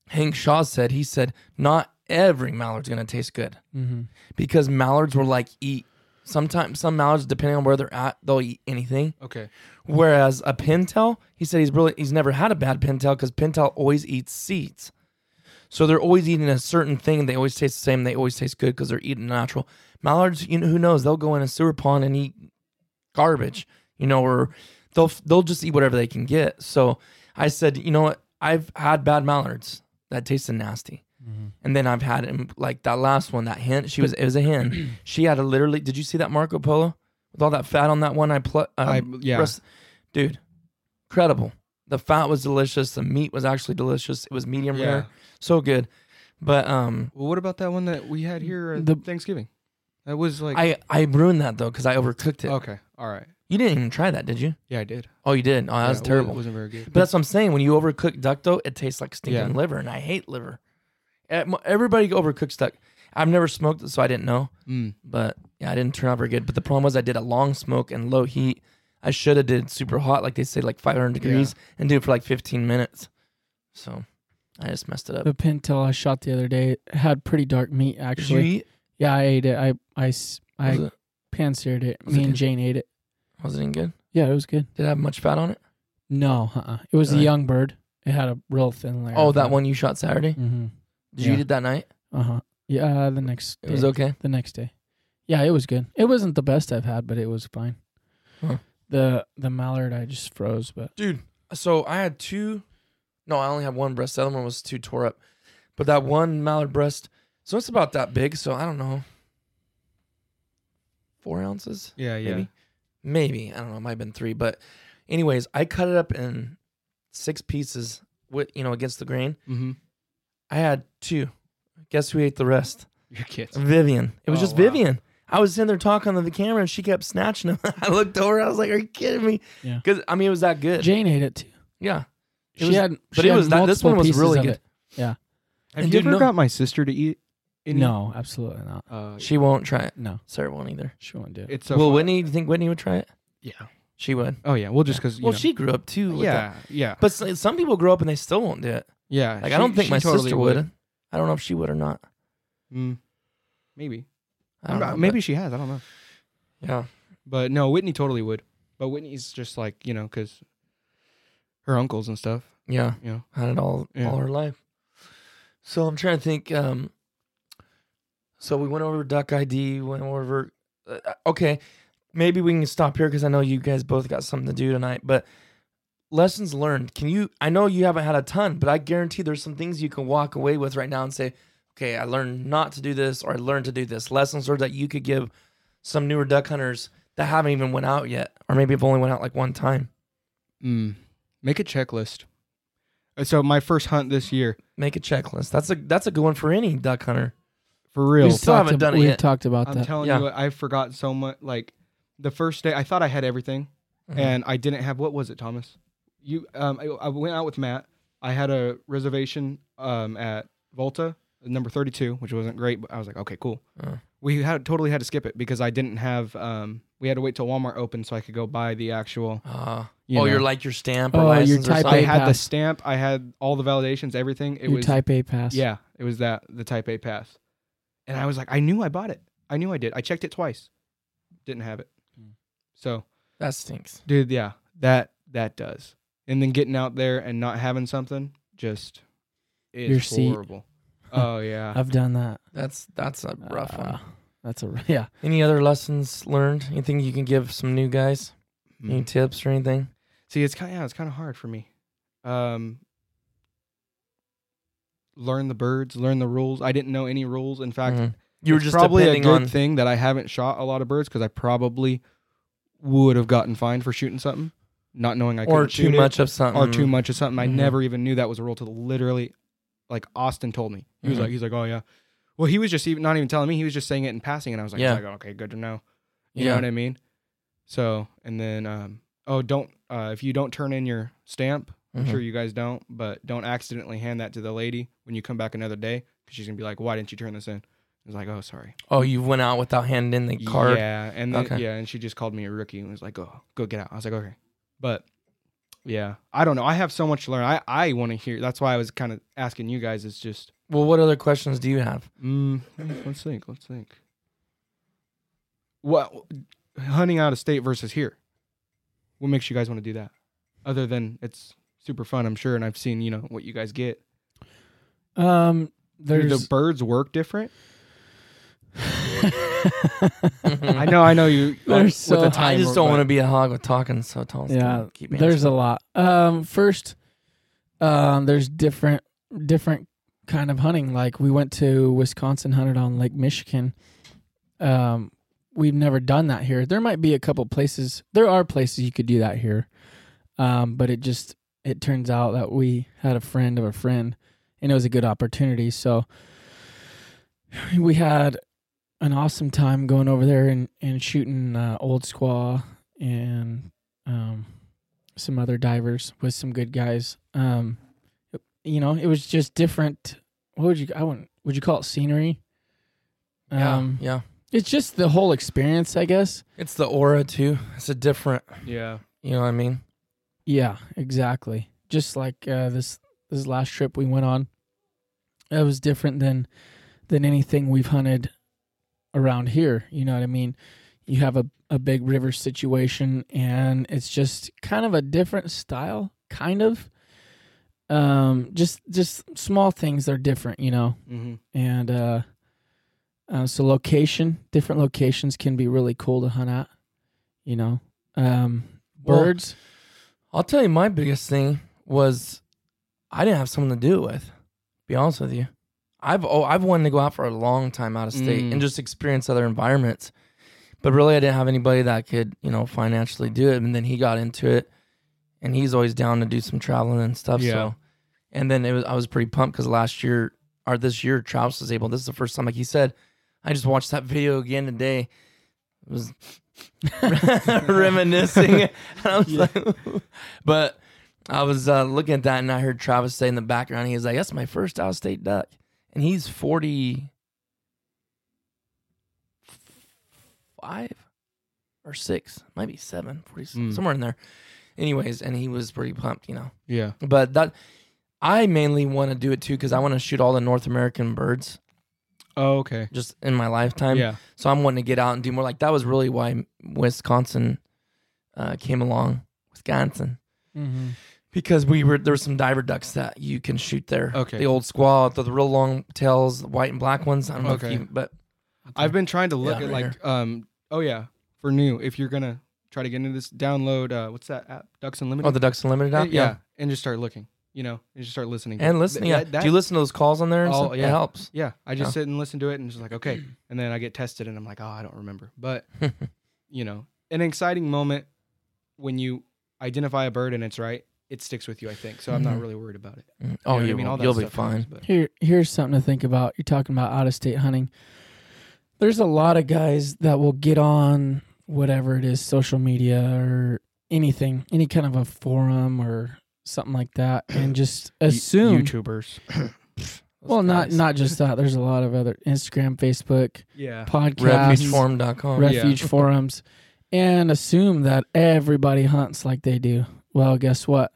Hank Shaw said he said not every mallard's gonna taste good Mm-hmm. because mallards were like eat. Sometimes some mallards, depending on where they're at, they'll eat anything. Okay. Whereas a pintail, he said he's really he's never had a bad pintail because pintail always eats seeds. So they're always eating a certain thing. and They always taste the same. They always taste good because they're eating natural. Mallards, you know, who knows? They'll go in a sewer pond and eat garbage, you know, or they'll they'll just eat whatever they can get. So I said, you know what? I've had bad mallards that tasted nasty. Mm-hmm. And then I've had him like that last one, that hen. She was it was a hen. (clears throat) she had a literally. Did you see that Marco Polo with all that fat on that one? I put. I yeah. Breast- dude, incredible. The fat was delicious. The meat was actually delicious. It was medium Yeah. rare, so good. But um, Well, what about that one that we had here at The- Thanksgiving? That was like I I ruined that though because I overcooked it. okay. All right. You didn't even try that, did you? Yeah, I did. Oh, you did. Oh, that Yeah, was terrible. It wasn't very good. but that's what I'm saying. When you overcook duck though, it tastes like stinking Yeah. liver, and I hate liver. Eh, Everybody overcooks duck. I've never smoked it, so I didn't know. Mm. But yeah, I didn't turn out very good. But the problem was I did a long smoke and low heat. I should have did super hot, like they say, like 500 degrees, and do it for like 15 minutes. So I just messed it up. The pintail I shot the other day had pretty dark meat Did you actually. eat? Yeah, I ate it. I Was it, pan seared it. Was Me it and good? Jane ate it. was it good? Yeah, it was good. Did it have much fat on it? No, uh-uh. it was Really? a young bird. It had a real thin layer. Oh, that one you shot Saturday? Mm-hmm. Did you Yeah. eat it that night? Uh huh. Yeah, the next. It was day. okay. The next day. Yeah, it was good. It wasn't the best I've had, but it was fine. Huh. The the mallard I just froze, but Dude, so I had two. No, I only had one breast. The other one was too tore up. But that one mallard breast, so it's about that big. So I don't know. Four ounces? Yeah, yeah. maybe maybe i don't know it might have been three but anyways i cut it up in six pieces with you know against the grain Mm-hmm. I had two guess who ate the rest Your kids. vivian it was Oh, just wow. vivian i was sitting there talking to the camera and she kept snatching them (laughs) i looked over i was like are you kidding me Yeah. because i mean it was that good Jane ate it too. yeah It she was- had, but she it had was that- this multiple one was pieces really of good. it. Yeah. Have And you dude, ever no- got my sister to eat? Any? No, absolutely not. Uh, she won't try it No, sarah won't either she won't do it. it's so will fun- whitney do you think whitney would try it Yeah. she would Oh yeah. Well, just because. well she grew up too with Yeah. that. Yeah. but s- some people grow up and they still won't do it Yeah. like i she- don't think she my totally sister would. i don't know if she would or not Mm, maybe. I don't know, maybe she has. I don't know. yeah But no, Whitney totally would. But Whitney's just like you know because her uncles and stuff. yeah You know. had it all Yeah. all her life. So I'm trying to think. Um, so we went over Duck ID. Went over. Uh, okay, maybe we can stop here because I know you guys both got something to do tonight. But lessons learned. Can you? I know you haven't had a ton, but I guarantee there's some things you can walk away with right now and say, "Okay, I learned not to do this, or I learned to do this." Lessons learned that you could give some newer duck hunters that haven't even went out yet, or maybe have only went out like one time. Mm. Make a checklist. Uh, So my first hunt this year, Make a checklist. That's a that's a good one for any duck hunter. for real. we still haven't talked done it We've yet. talked about that. I'm that. telling Yeah. you, I forgot so much. Like the first day, I thought I had everything, Mhm. and I didn't have. What was it, Thomas? You, um, I, I went out with Matt. I had a reservation um at Volta, number thirty-two, which wasn't great, but I was like, okay, cool. Uh. We had totally had to skip it because I didn't have. Um, we had to wait till Walmart opened so I could go buy the actual. Uh, You oh, know. you're like your stamp or Oh, your license or type something. I A had the stamp. I had all the validations, everything. It Your was Type A pass. yeah, it was that the Type A pass, and I was like, I knew I bought it. I knew I did. I checked it twice, didn't have it. Hmm. So, That stinks. dude, yeah, that that does. And then getting out there and not having something, just is Your seat. horrible. (laughs) Oh yeah, I've done that. That's that's a rough Uh, one. That's a (laughs) yeah. Any other lessons learned? Anything you can give some new guys? Any Mm. tips or anything? See, it's kind of yeah, it's kind of hard for me. Um, learn the birds, learn the rules. I didn't know any rules. In fact, Mhm. you were it's just probably a depending good on thing that I haven't shot a lot of birds because I probably would have gotten fined for shooting something, not knowing I or couldn't too much of something or too much of something. I Mhm. never even knew that was a rule till literally, like Austin told me. He was Mhm. like, he's like, oh yeah. Well, he was just even not even telling me. He was just saying it in passing, and I was like, Yeah. like okay, good to know. You Yeah. know what I mean? So, and then, um, oh, don't uh, if you don't turn in your stamp, I'm sure you guys don't, but don't accidentally hand that to the lady when you come back another day because she's gonna be like, why didn't you turn this in? I was like, oh, sorry. Oh, you went out without handing in the card. Yeah, and then, Okay. yeah, and she just called me a rookie and was like, "Go, go get out." I was like, "Okay," but yeah, I don't know. I have so much to learn. I I want to hear. That's why I was kind of asking you guys. It's just, Well, what other questions do you have? mm, let's think. Let's think. What hunting out of state versus here? What makes you guys want to do that? Other than it's super fun, I'm sure, and I've seen you know what you guys get. Um, Do the birds work different? I know, I know you. (laughs) With so- the I time, I just don't want to be a hog with talking, so tell us. yeah. There's a lot. Um, first, um, there's different different kind of hunting. Like we went to Wisconsin, hunted on Lake Michigan. Um, we've never done that here. There might be a couple places. There are places you could do that here, um, but it just it turns out that we had a friend of a friend, and it was a good opportunity. So we had an awesome time going over there and and shooting uh, old squaw and um, some other divers with some good guys. Um, you know, it was just different. What would you? I wouldn't. Would you call it scenery? Yeah, Um, yeah. it's just the whole experience, I guess. It's the aura too. It's a different. Yeah. You know what I mean? Yeah, exactly. Just like uh, this this last trip we went on, it was different than than anything we've hunted around here. You know what I mean? You have a a big river situation, and it's just kind of a different style, kind of. Um, just just small things are different, you know, Mm-hmm. and uh, uh, so location, different locations can be really cool to hunt at. You know, um, Well, birds. I'll tell you, my biggest thing was I didn't have someone to do it with. Be honest with you, I've oh I've wanted to go out for a long time out of state Mm. and just experience other environments, but really I didn't have anybody that could you know financially do it. And then he got into it, and he's always down to do some traveling and stuff. Yeah. So, and then it was I was pretty pumped because last year or this year Travis was able. This is the first time, like he said, I just watched that video again today. It was (laughs) reminiscing. (laughs) (laughs) I was like, but I was uh, looking at that and I heard Travis say in the background, he was like, "That's my first out of state duck," and he's forty five or six, maybe be seven, 40, Mm. somewhere in there. Anyways, and he was pretty pumped, you know. Yeah. But that I mainly want to do it too because I want to shoot all the North American birds Oh, okay. just in my lifetime. yeah. So I'm wanting to get out and do more. Like that was really why Wisconsin uh, came along. Wisconsin Mm-hmm. Because we were there were some diver ducks that you can shoot there. Okay. The old squaw, the, the real long tails, the white and black ones. I don't know Okay. if you, but I've been trying to look Yeah, at right like um oh yeah for new if you're gonna try to get into this download uh what's that app Ducks Unlimited oh the Ducks Unlimited app, yeah. and just start looking you know and just start listening and listening. Yeah, That- that- do you listen to those calls on there? And Oh, yeah. It helps. yeah I just Yeah. sit and listen to it and just like okay (clears throat) and then I get tested and I'm like oh I don't remember but (laughs) you know an exciting moment when you identify a bird and it's right it sticks with you I think so I'm not Mhm. really worried about it Mm. You oh, know what you I mean? will. All that You'll be stuff happens, fine. but- Here, here's something to think about. You're talking about out of state hunting. There's a lot of guys that will get on whatever it is, social media or anything, any kind of a forum or something like that, and (coughs) just assume. YouTubers (coughs) well, not guys. not just that. (laughs) There's a lot of other Instagram, Facebook, yeah podcasts, refugeforum.com. Re- refuge (laughs) forums, and assume that everybody hunts like they do. Well, guess what?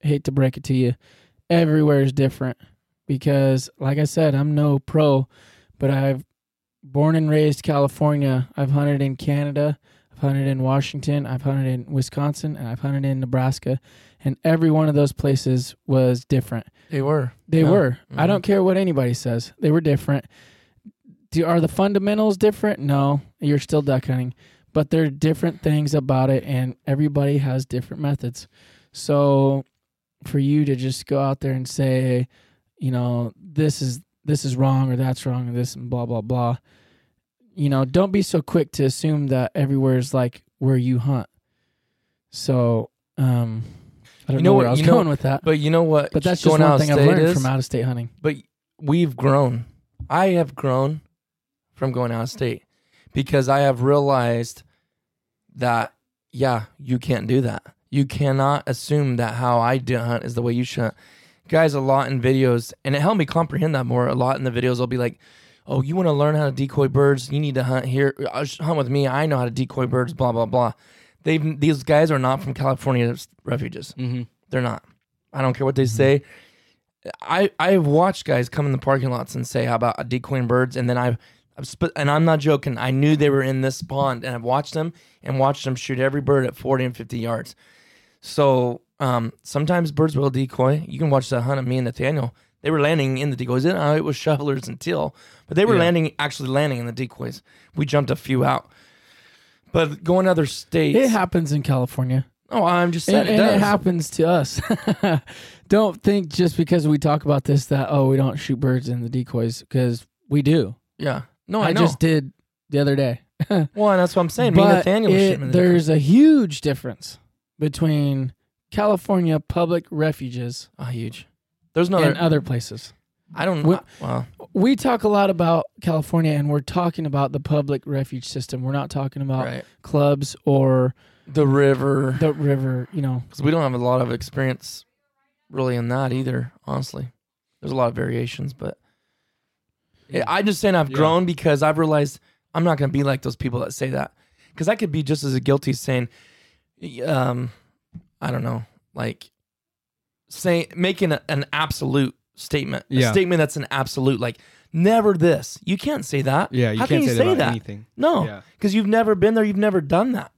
Hate to break it to you, everywhere is different because, like I said, I'm no pro, but I've born and raised California. I've hunted in Canada, I've hunted in Washington, I've hunted in Wisconsin, and I've hunted in Nebraska, and every one of those places was different. they were. They Yeah. were. I Mhm. don't care what anybody says. They were different. Do, are the fundamentals different? No, you're still duck hunting, but there are different things about it, and everybody has different methods. So, for you to just go out there and say, you know, this is this is wrong or that's wrong or this and blah blah blah. You know, don't be so quick to assume that everywhere is like where you hunt. So, um, I don't You know, know where what- I was you know- going with that, But you know what? but that's just going one thing I've learned is? from out of state hunting. But we've grown. I have grown from going out of state because I have realized that yeah, you can't do that. You cannot assume that how I do hunt is the way you should. hunt. Guys, a lot in videos, and it helped me comprehend that more. A lot in the videos, they'll be like, "Oh, you want to learn how to decoy birds? You need to hunt here. uh, Hunt with me. I know how to decoy birds." Blah blah blah. They these guys are not from California refuges. Mm-hmm. They're not. I don't care what they say. I I've watched guys come in the parking lots and say how about decoying birds, and then I've, I've sp- and I'm not joking. I knew they were in this pond, and I've watched them and watched them shoot every bird at 40 and 50 yards. So um, sometimes birds will decoy. You can watch the hunt of me and Nathaniel. They were landing in the decoys. It, uh, it was shovelers and teal, but they were Yeah. landing actually landing in the decoys. We jumped a few out. But going to other states, It happens in California. oh, I'm just saying and, it and does. it happens to us. (laughs) don't think just because we talk about this that oh we don't shoot birds in the decoys because we do. Yeah, no, I, I, just did the other day. (laughs) well, and that's what I'm saying. Me and but Nathaniel were it- shooting in the there's a huge difference between California public refuges Oh, huge. There's no and other. other places. I don't. Wh- well, We talk a lot about California, and we're talking about the public refuge system. We're not talking about right. clubs or The river, the river. You know, because we don't have a lot of experience really in that either. Honestly, there's a lot of variations, but Yeah, I'm just saying I've Yeah. grown because I've realized I'm not going to be like those people that say that. Because I could be just as guilty saying, um, I don't know, like saying making a, an absolute statement, a Yeah. statement that's an absolute, like never this. You can't say that. Yeah, you How can't can you say, that, about anything. No, Yeah. because you've never been there, you've never done that.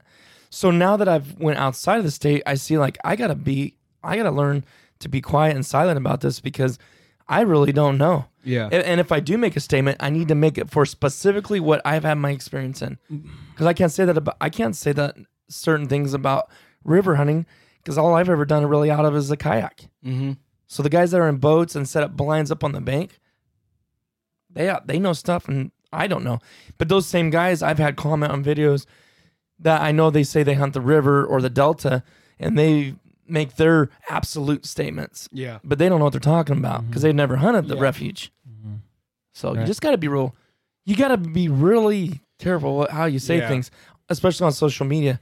So now that I've went outside of the state, I see like I gotta be, I gotta learn to be quiet and silent about this because I really don't know. Yeah. A- And if I do make a statement, I need to make it for specifically what I've had my experience in. Because I can't say that about I can't say that certain things about river hunting because all I've ever done really out of is a kayak. mm-hmm. So the guys that are in boats and set up blinds up on the bank, they uh, they know stuff and I don't know. But those same guys, I've had comment on videos that I know they say they hunt the river or the delta, and they make their absolute statements, Yeah. but they don't know what they're talking about because mm-hmm. they've never hunted the Yeah. refuge. Mm-hmm. So you just got to be real. You got to be really careful how you say Yeah. things, especially on social media,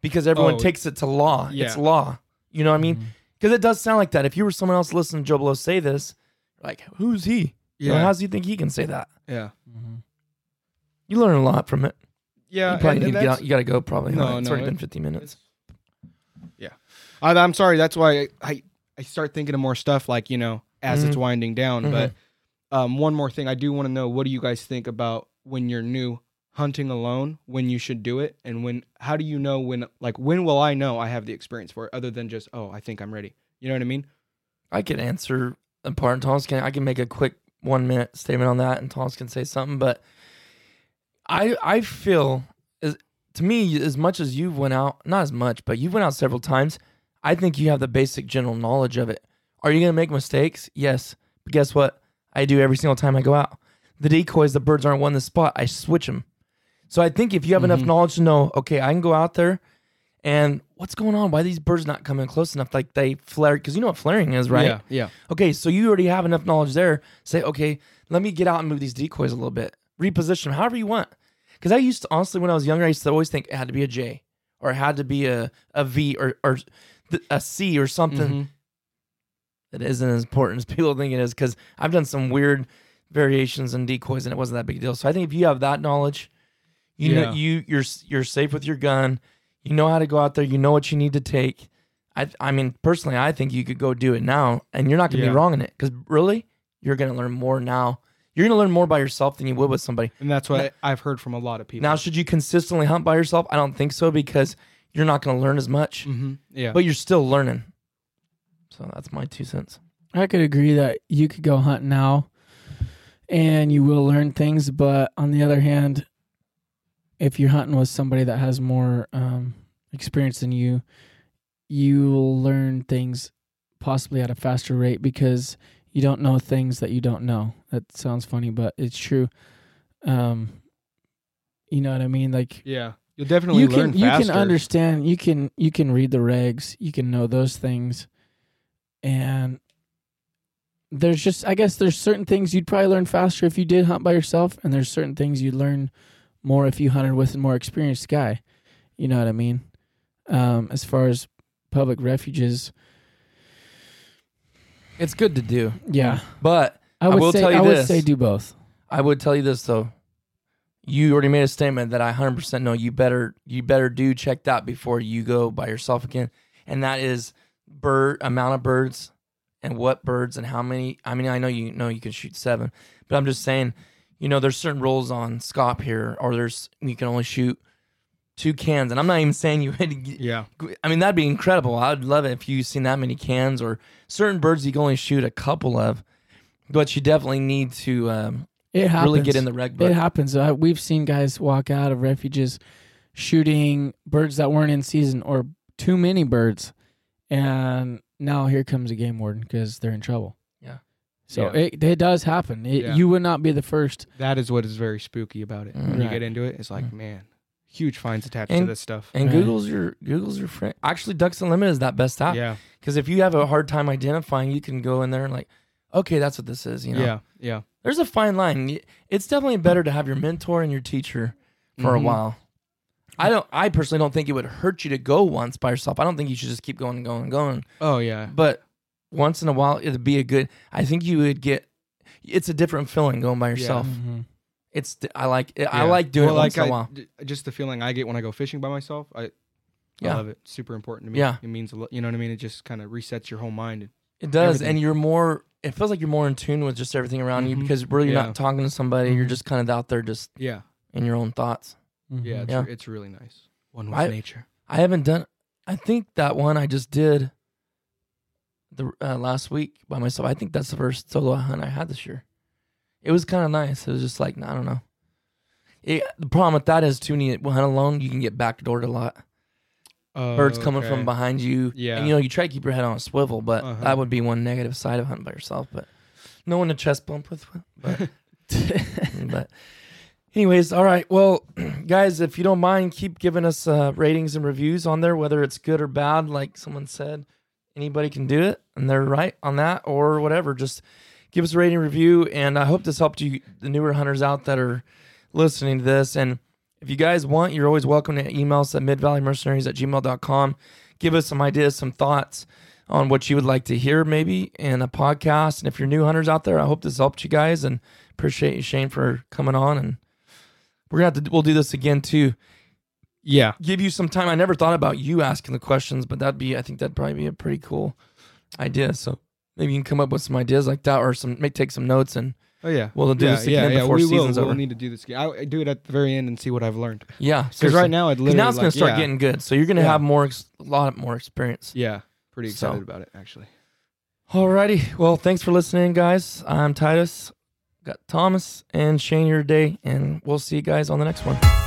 because everyone Oh, takes it to law. It's law. You know what I mean? Mm-hmm. Because it does sound like that. If you were someone else listening to Joe Blow say this, like, who's he? You know, Yeah. how does he think he can say that? yeah. You learn a lot from it. Yeah. you probably and- need and to get out. You got to go probably. No, huh? It's no, already it- been 50 minutes. Yeah. I, I'm sorry. That's why I, I I start thinking of more stuff like you know as it's Mhm. winding down. But um, one more thing, I do want to know what do you guys think about when you're new hunting alone, when you should do it, and when how do you know when like when will I know I have the experience for it, other than just oh I think I'm ready. You know what I mean? I could answer a part, and Thomas can. I can make a quick one minute statement on that, and Thomas can say something. But I I feel as to me as much as you've went out, not as much, but you've went out several times. I think you have the basic general knowledge of it. Are you gonna make mistakes? Yes, but guess what? I do every single time I go out. The decoys, the birds aren't one the spot. I switch them. So I think if you have enough Mhm. knowledge to know, okay, I can go out there, and what's going on? Why are these birds not coming close enough? Like they flare, because you know what flaring is, right? Yeah. Yeah. Okay, so you already have enough knowledge there. Say, okay, let me get out and move these decoys a little bit, reposition them however you want. Because I used to honestly, when I was younger, I used to always think it had to be a J or it had to be a a V or or a C or something Mhm. that isn't as important as people think it is. Because I've done some weird variations and decoys, and it wasn't that big a deal. So I think if you have that knowledge, you know Yeah. you you're you're safe with your gun. You know how to go out there. You know what you need to take. I I mean personally, I think you could go do it now, and you're not gonna Yeah. be wrong in it. Because really, you're gonna learn more now. You're gonna learn more by yourself than you would with somebody. And that's what I've heard from a lot of people. Now, should you consistently hunt by yourself? I don't think so because you're not gonna learn as much, hmm Yeah. but you're still learning. So that's my two cents. I could agree that you could go hunt now and you will learn things, but on the other hand, if you're hunting with somebody that has more um, experience than you, you'll learn things possibly at a faster rate because you don't know things that you don't know. That sounds funny, but it's true. Um, you know what I mean? Like Yeah. You'll definitely you learn can you can understand you can you can read the regs you can know those things and there's just i guess there's certain things you'd probably learn faster if you did hunt by yourself and there's certain things you'd learn more if you hunted with a more experienced guy. You know what i mean? Um as far as public refuges It's good to do, yeah. But i would will say tell you i would say do both. I would tell you this though. You already made a statement that I 100% know. You better you better do check that before you go by yourself again, and that is bird amount of birds and what birds and how many. I mean, I know you know you can shoot seven, but I'm just saying, you know, there's certain rules on scaup here, or there's you can only shoot two cans, and I'm not even saying you (laughs) had to. Yeah. I mean, that'd be incredible. I'd love it if you seen that many cans or certain birds you can only shoot a couple of, but you definitely need to um, it happens really get in the reg book. It happens. Uh, we've seen guys walk out of refuges shooting birds that weren't in season or too many birds, and now here comes a game warden because they're in trouble. Yeah. So Yeah. It, it does happen. It, Yeah. You would not be the first. That is what is very spooky about it. When Right. you get into it, it's like, Mm. man, huge fines attached to this stuff. And Right. Google's your Google's your friend. Actually, Ducks Unlimited is that best app. Yeah. Because if you have a hard time identifying, you can go in there and like, okay, that's what this is. You know, Yeah. Yeah. there's a fine line. It's definitely better to have your mentor and your teacher for Mhm. a while. I don't. I personally don't think it would hurt you to go once by yourself. I don't think you should just keep going and going and going. Oh yeah. But once in a while, it'd be a good. I think you would get. It's a different feeling going by yourself. Mhm. It's. I like. I Yeah. like doing well, it once like in a I- while. just the feeling I get when I go fishing by myself. I, I love it. Super important to me. Yeah. It means a lot. You know what I mean? It just kind of resets your whole mind. And It does, everything. and you're more. It feels like you're more in tune with just everything around you Mhm. because really you're Yeah. not talking to somebody. You're Mhm. just kind of out there, just Yeah. in your own thoughts. Mhm. Yeah. It's, Yeah. it's really nice. One with I- nature. I haven't done. I think that one I just did the uh, last week by myself. I think that's the first solo hunt I had this year. It was kind of nice. It was just like I don't know. It, the problem with that is too when you hunt alone, you can get backdoored a lot. Birds Oh, coming from behind you. Yeah. And you know, you try to keep your head on a swivel, but Uh-huh. that would be one negative side of hunting by yourself. But no one to chest bump with. But (laughs) but anyways, all right. Well, (clears throat) guys, if you don't mind, keep giving us uh, ratings and reviews on there, whether it's good or bad. Like someone said, anybody can do it, and they're right on that, or whatever. Just give us a rating review, and I hope this helped you, the newer hunters out that are listening to this. And if you guys want, you're always welcome to email us at midvalleymercenaries at gmail.com. Give us some ideas, some thoughts on what you would like to hear maybe in a podcast. And if you're new hunters out there, I hope this helped you guys and appreciate you, Shane, for coming on. And we're gonna have to we'll do this again too. Yeah. Give you some time. I never thought about you asking the questions, but that'd be I think that'd probably be a pretty cool idea. So maybe you can come up with some ideas like that or some may take some notes and Oh yeah. We'll do yeah, this again yeah, yeah. before we season's will. over. We'll need to do this again. I, I do it at the very end and see what I've learned. yeah. Because right now I'd 'Cause literally now it's gonna start yeah, getting good. So you're gonna have more ex- a lot more experience. Yeah. Pretty So- excited about it actually. Alrighty. Well, thanks for listening, guys. I'm Titus. Got Thomas and Shane here today, and we'll see you guys on the next one.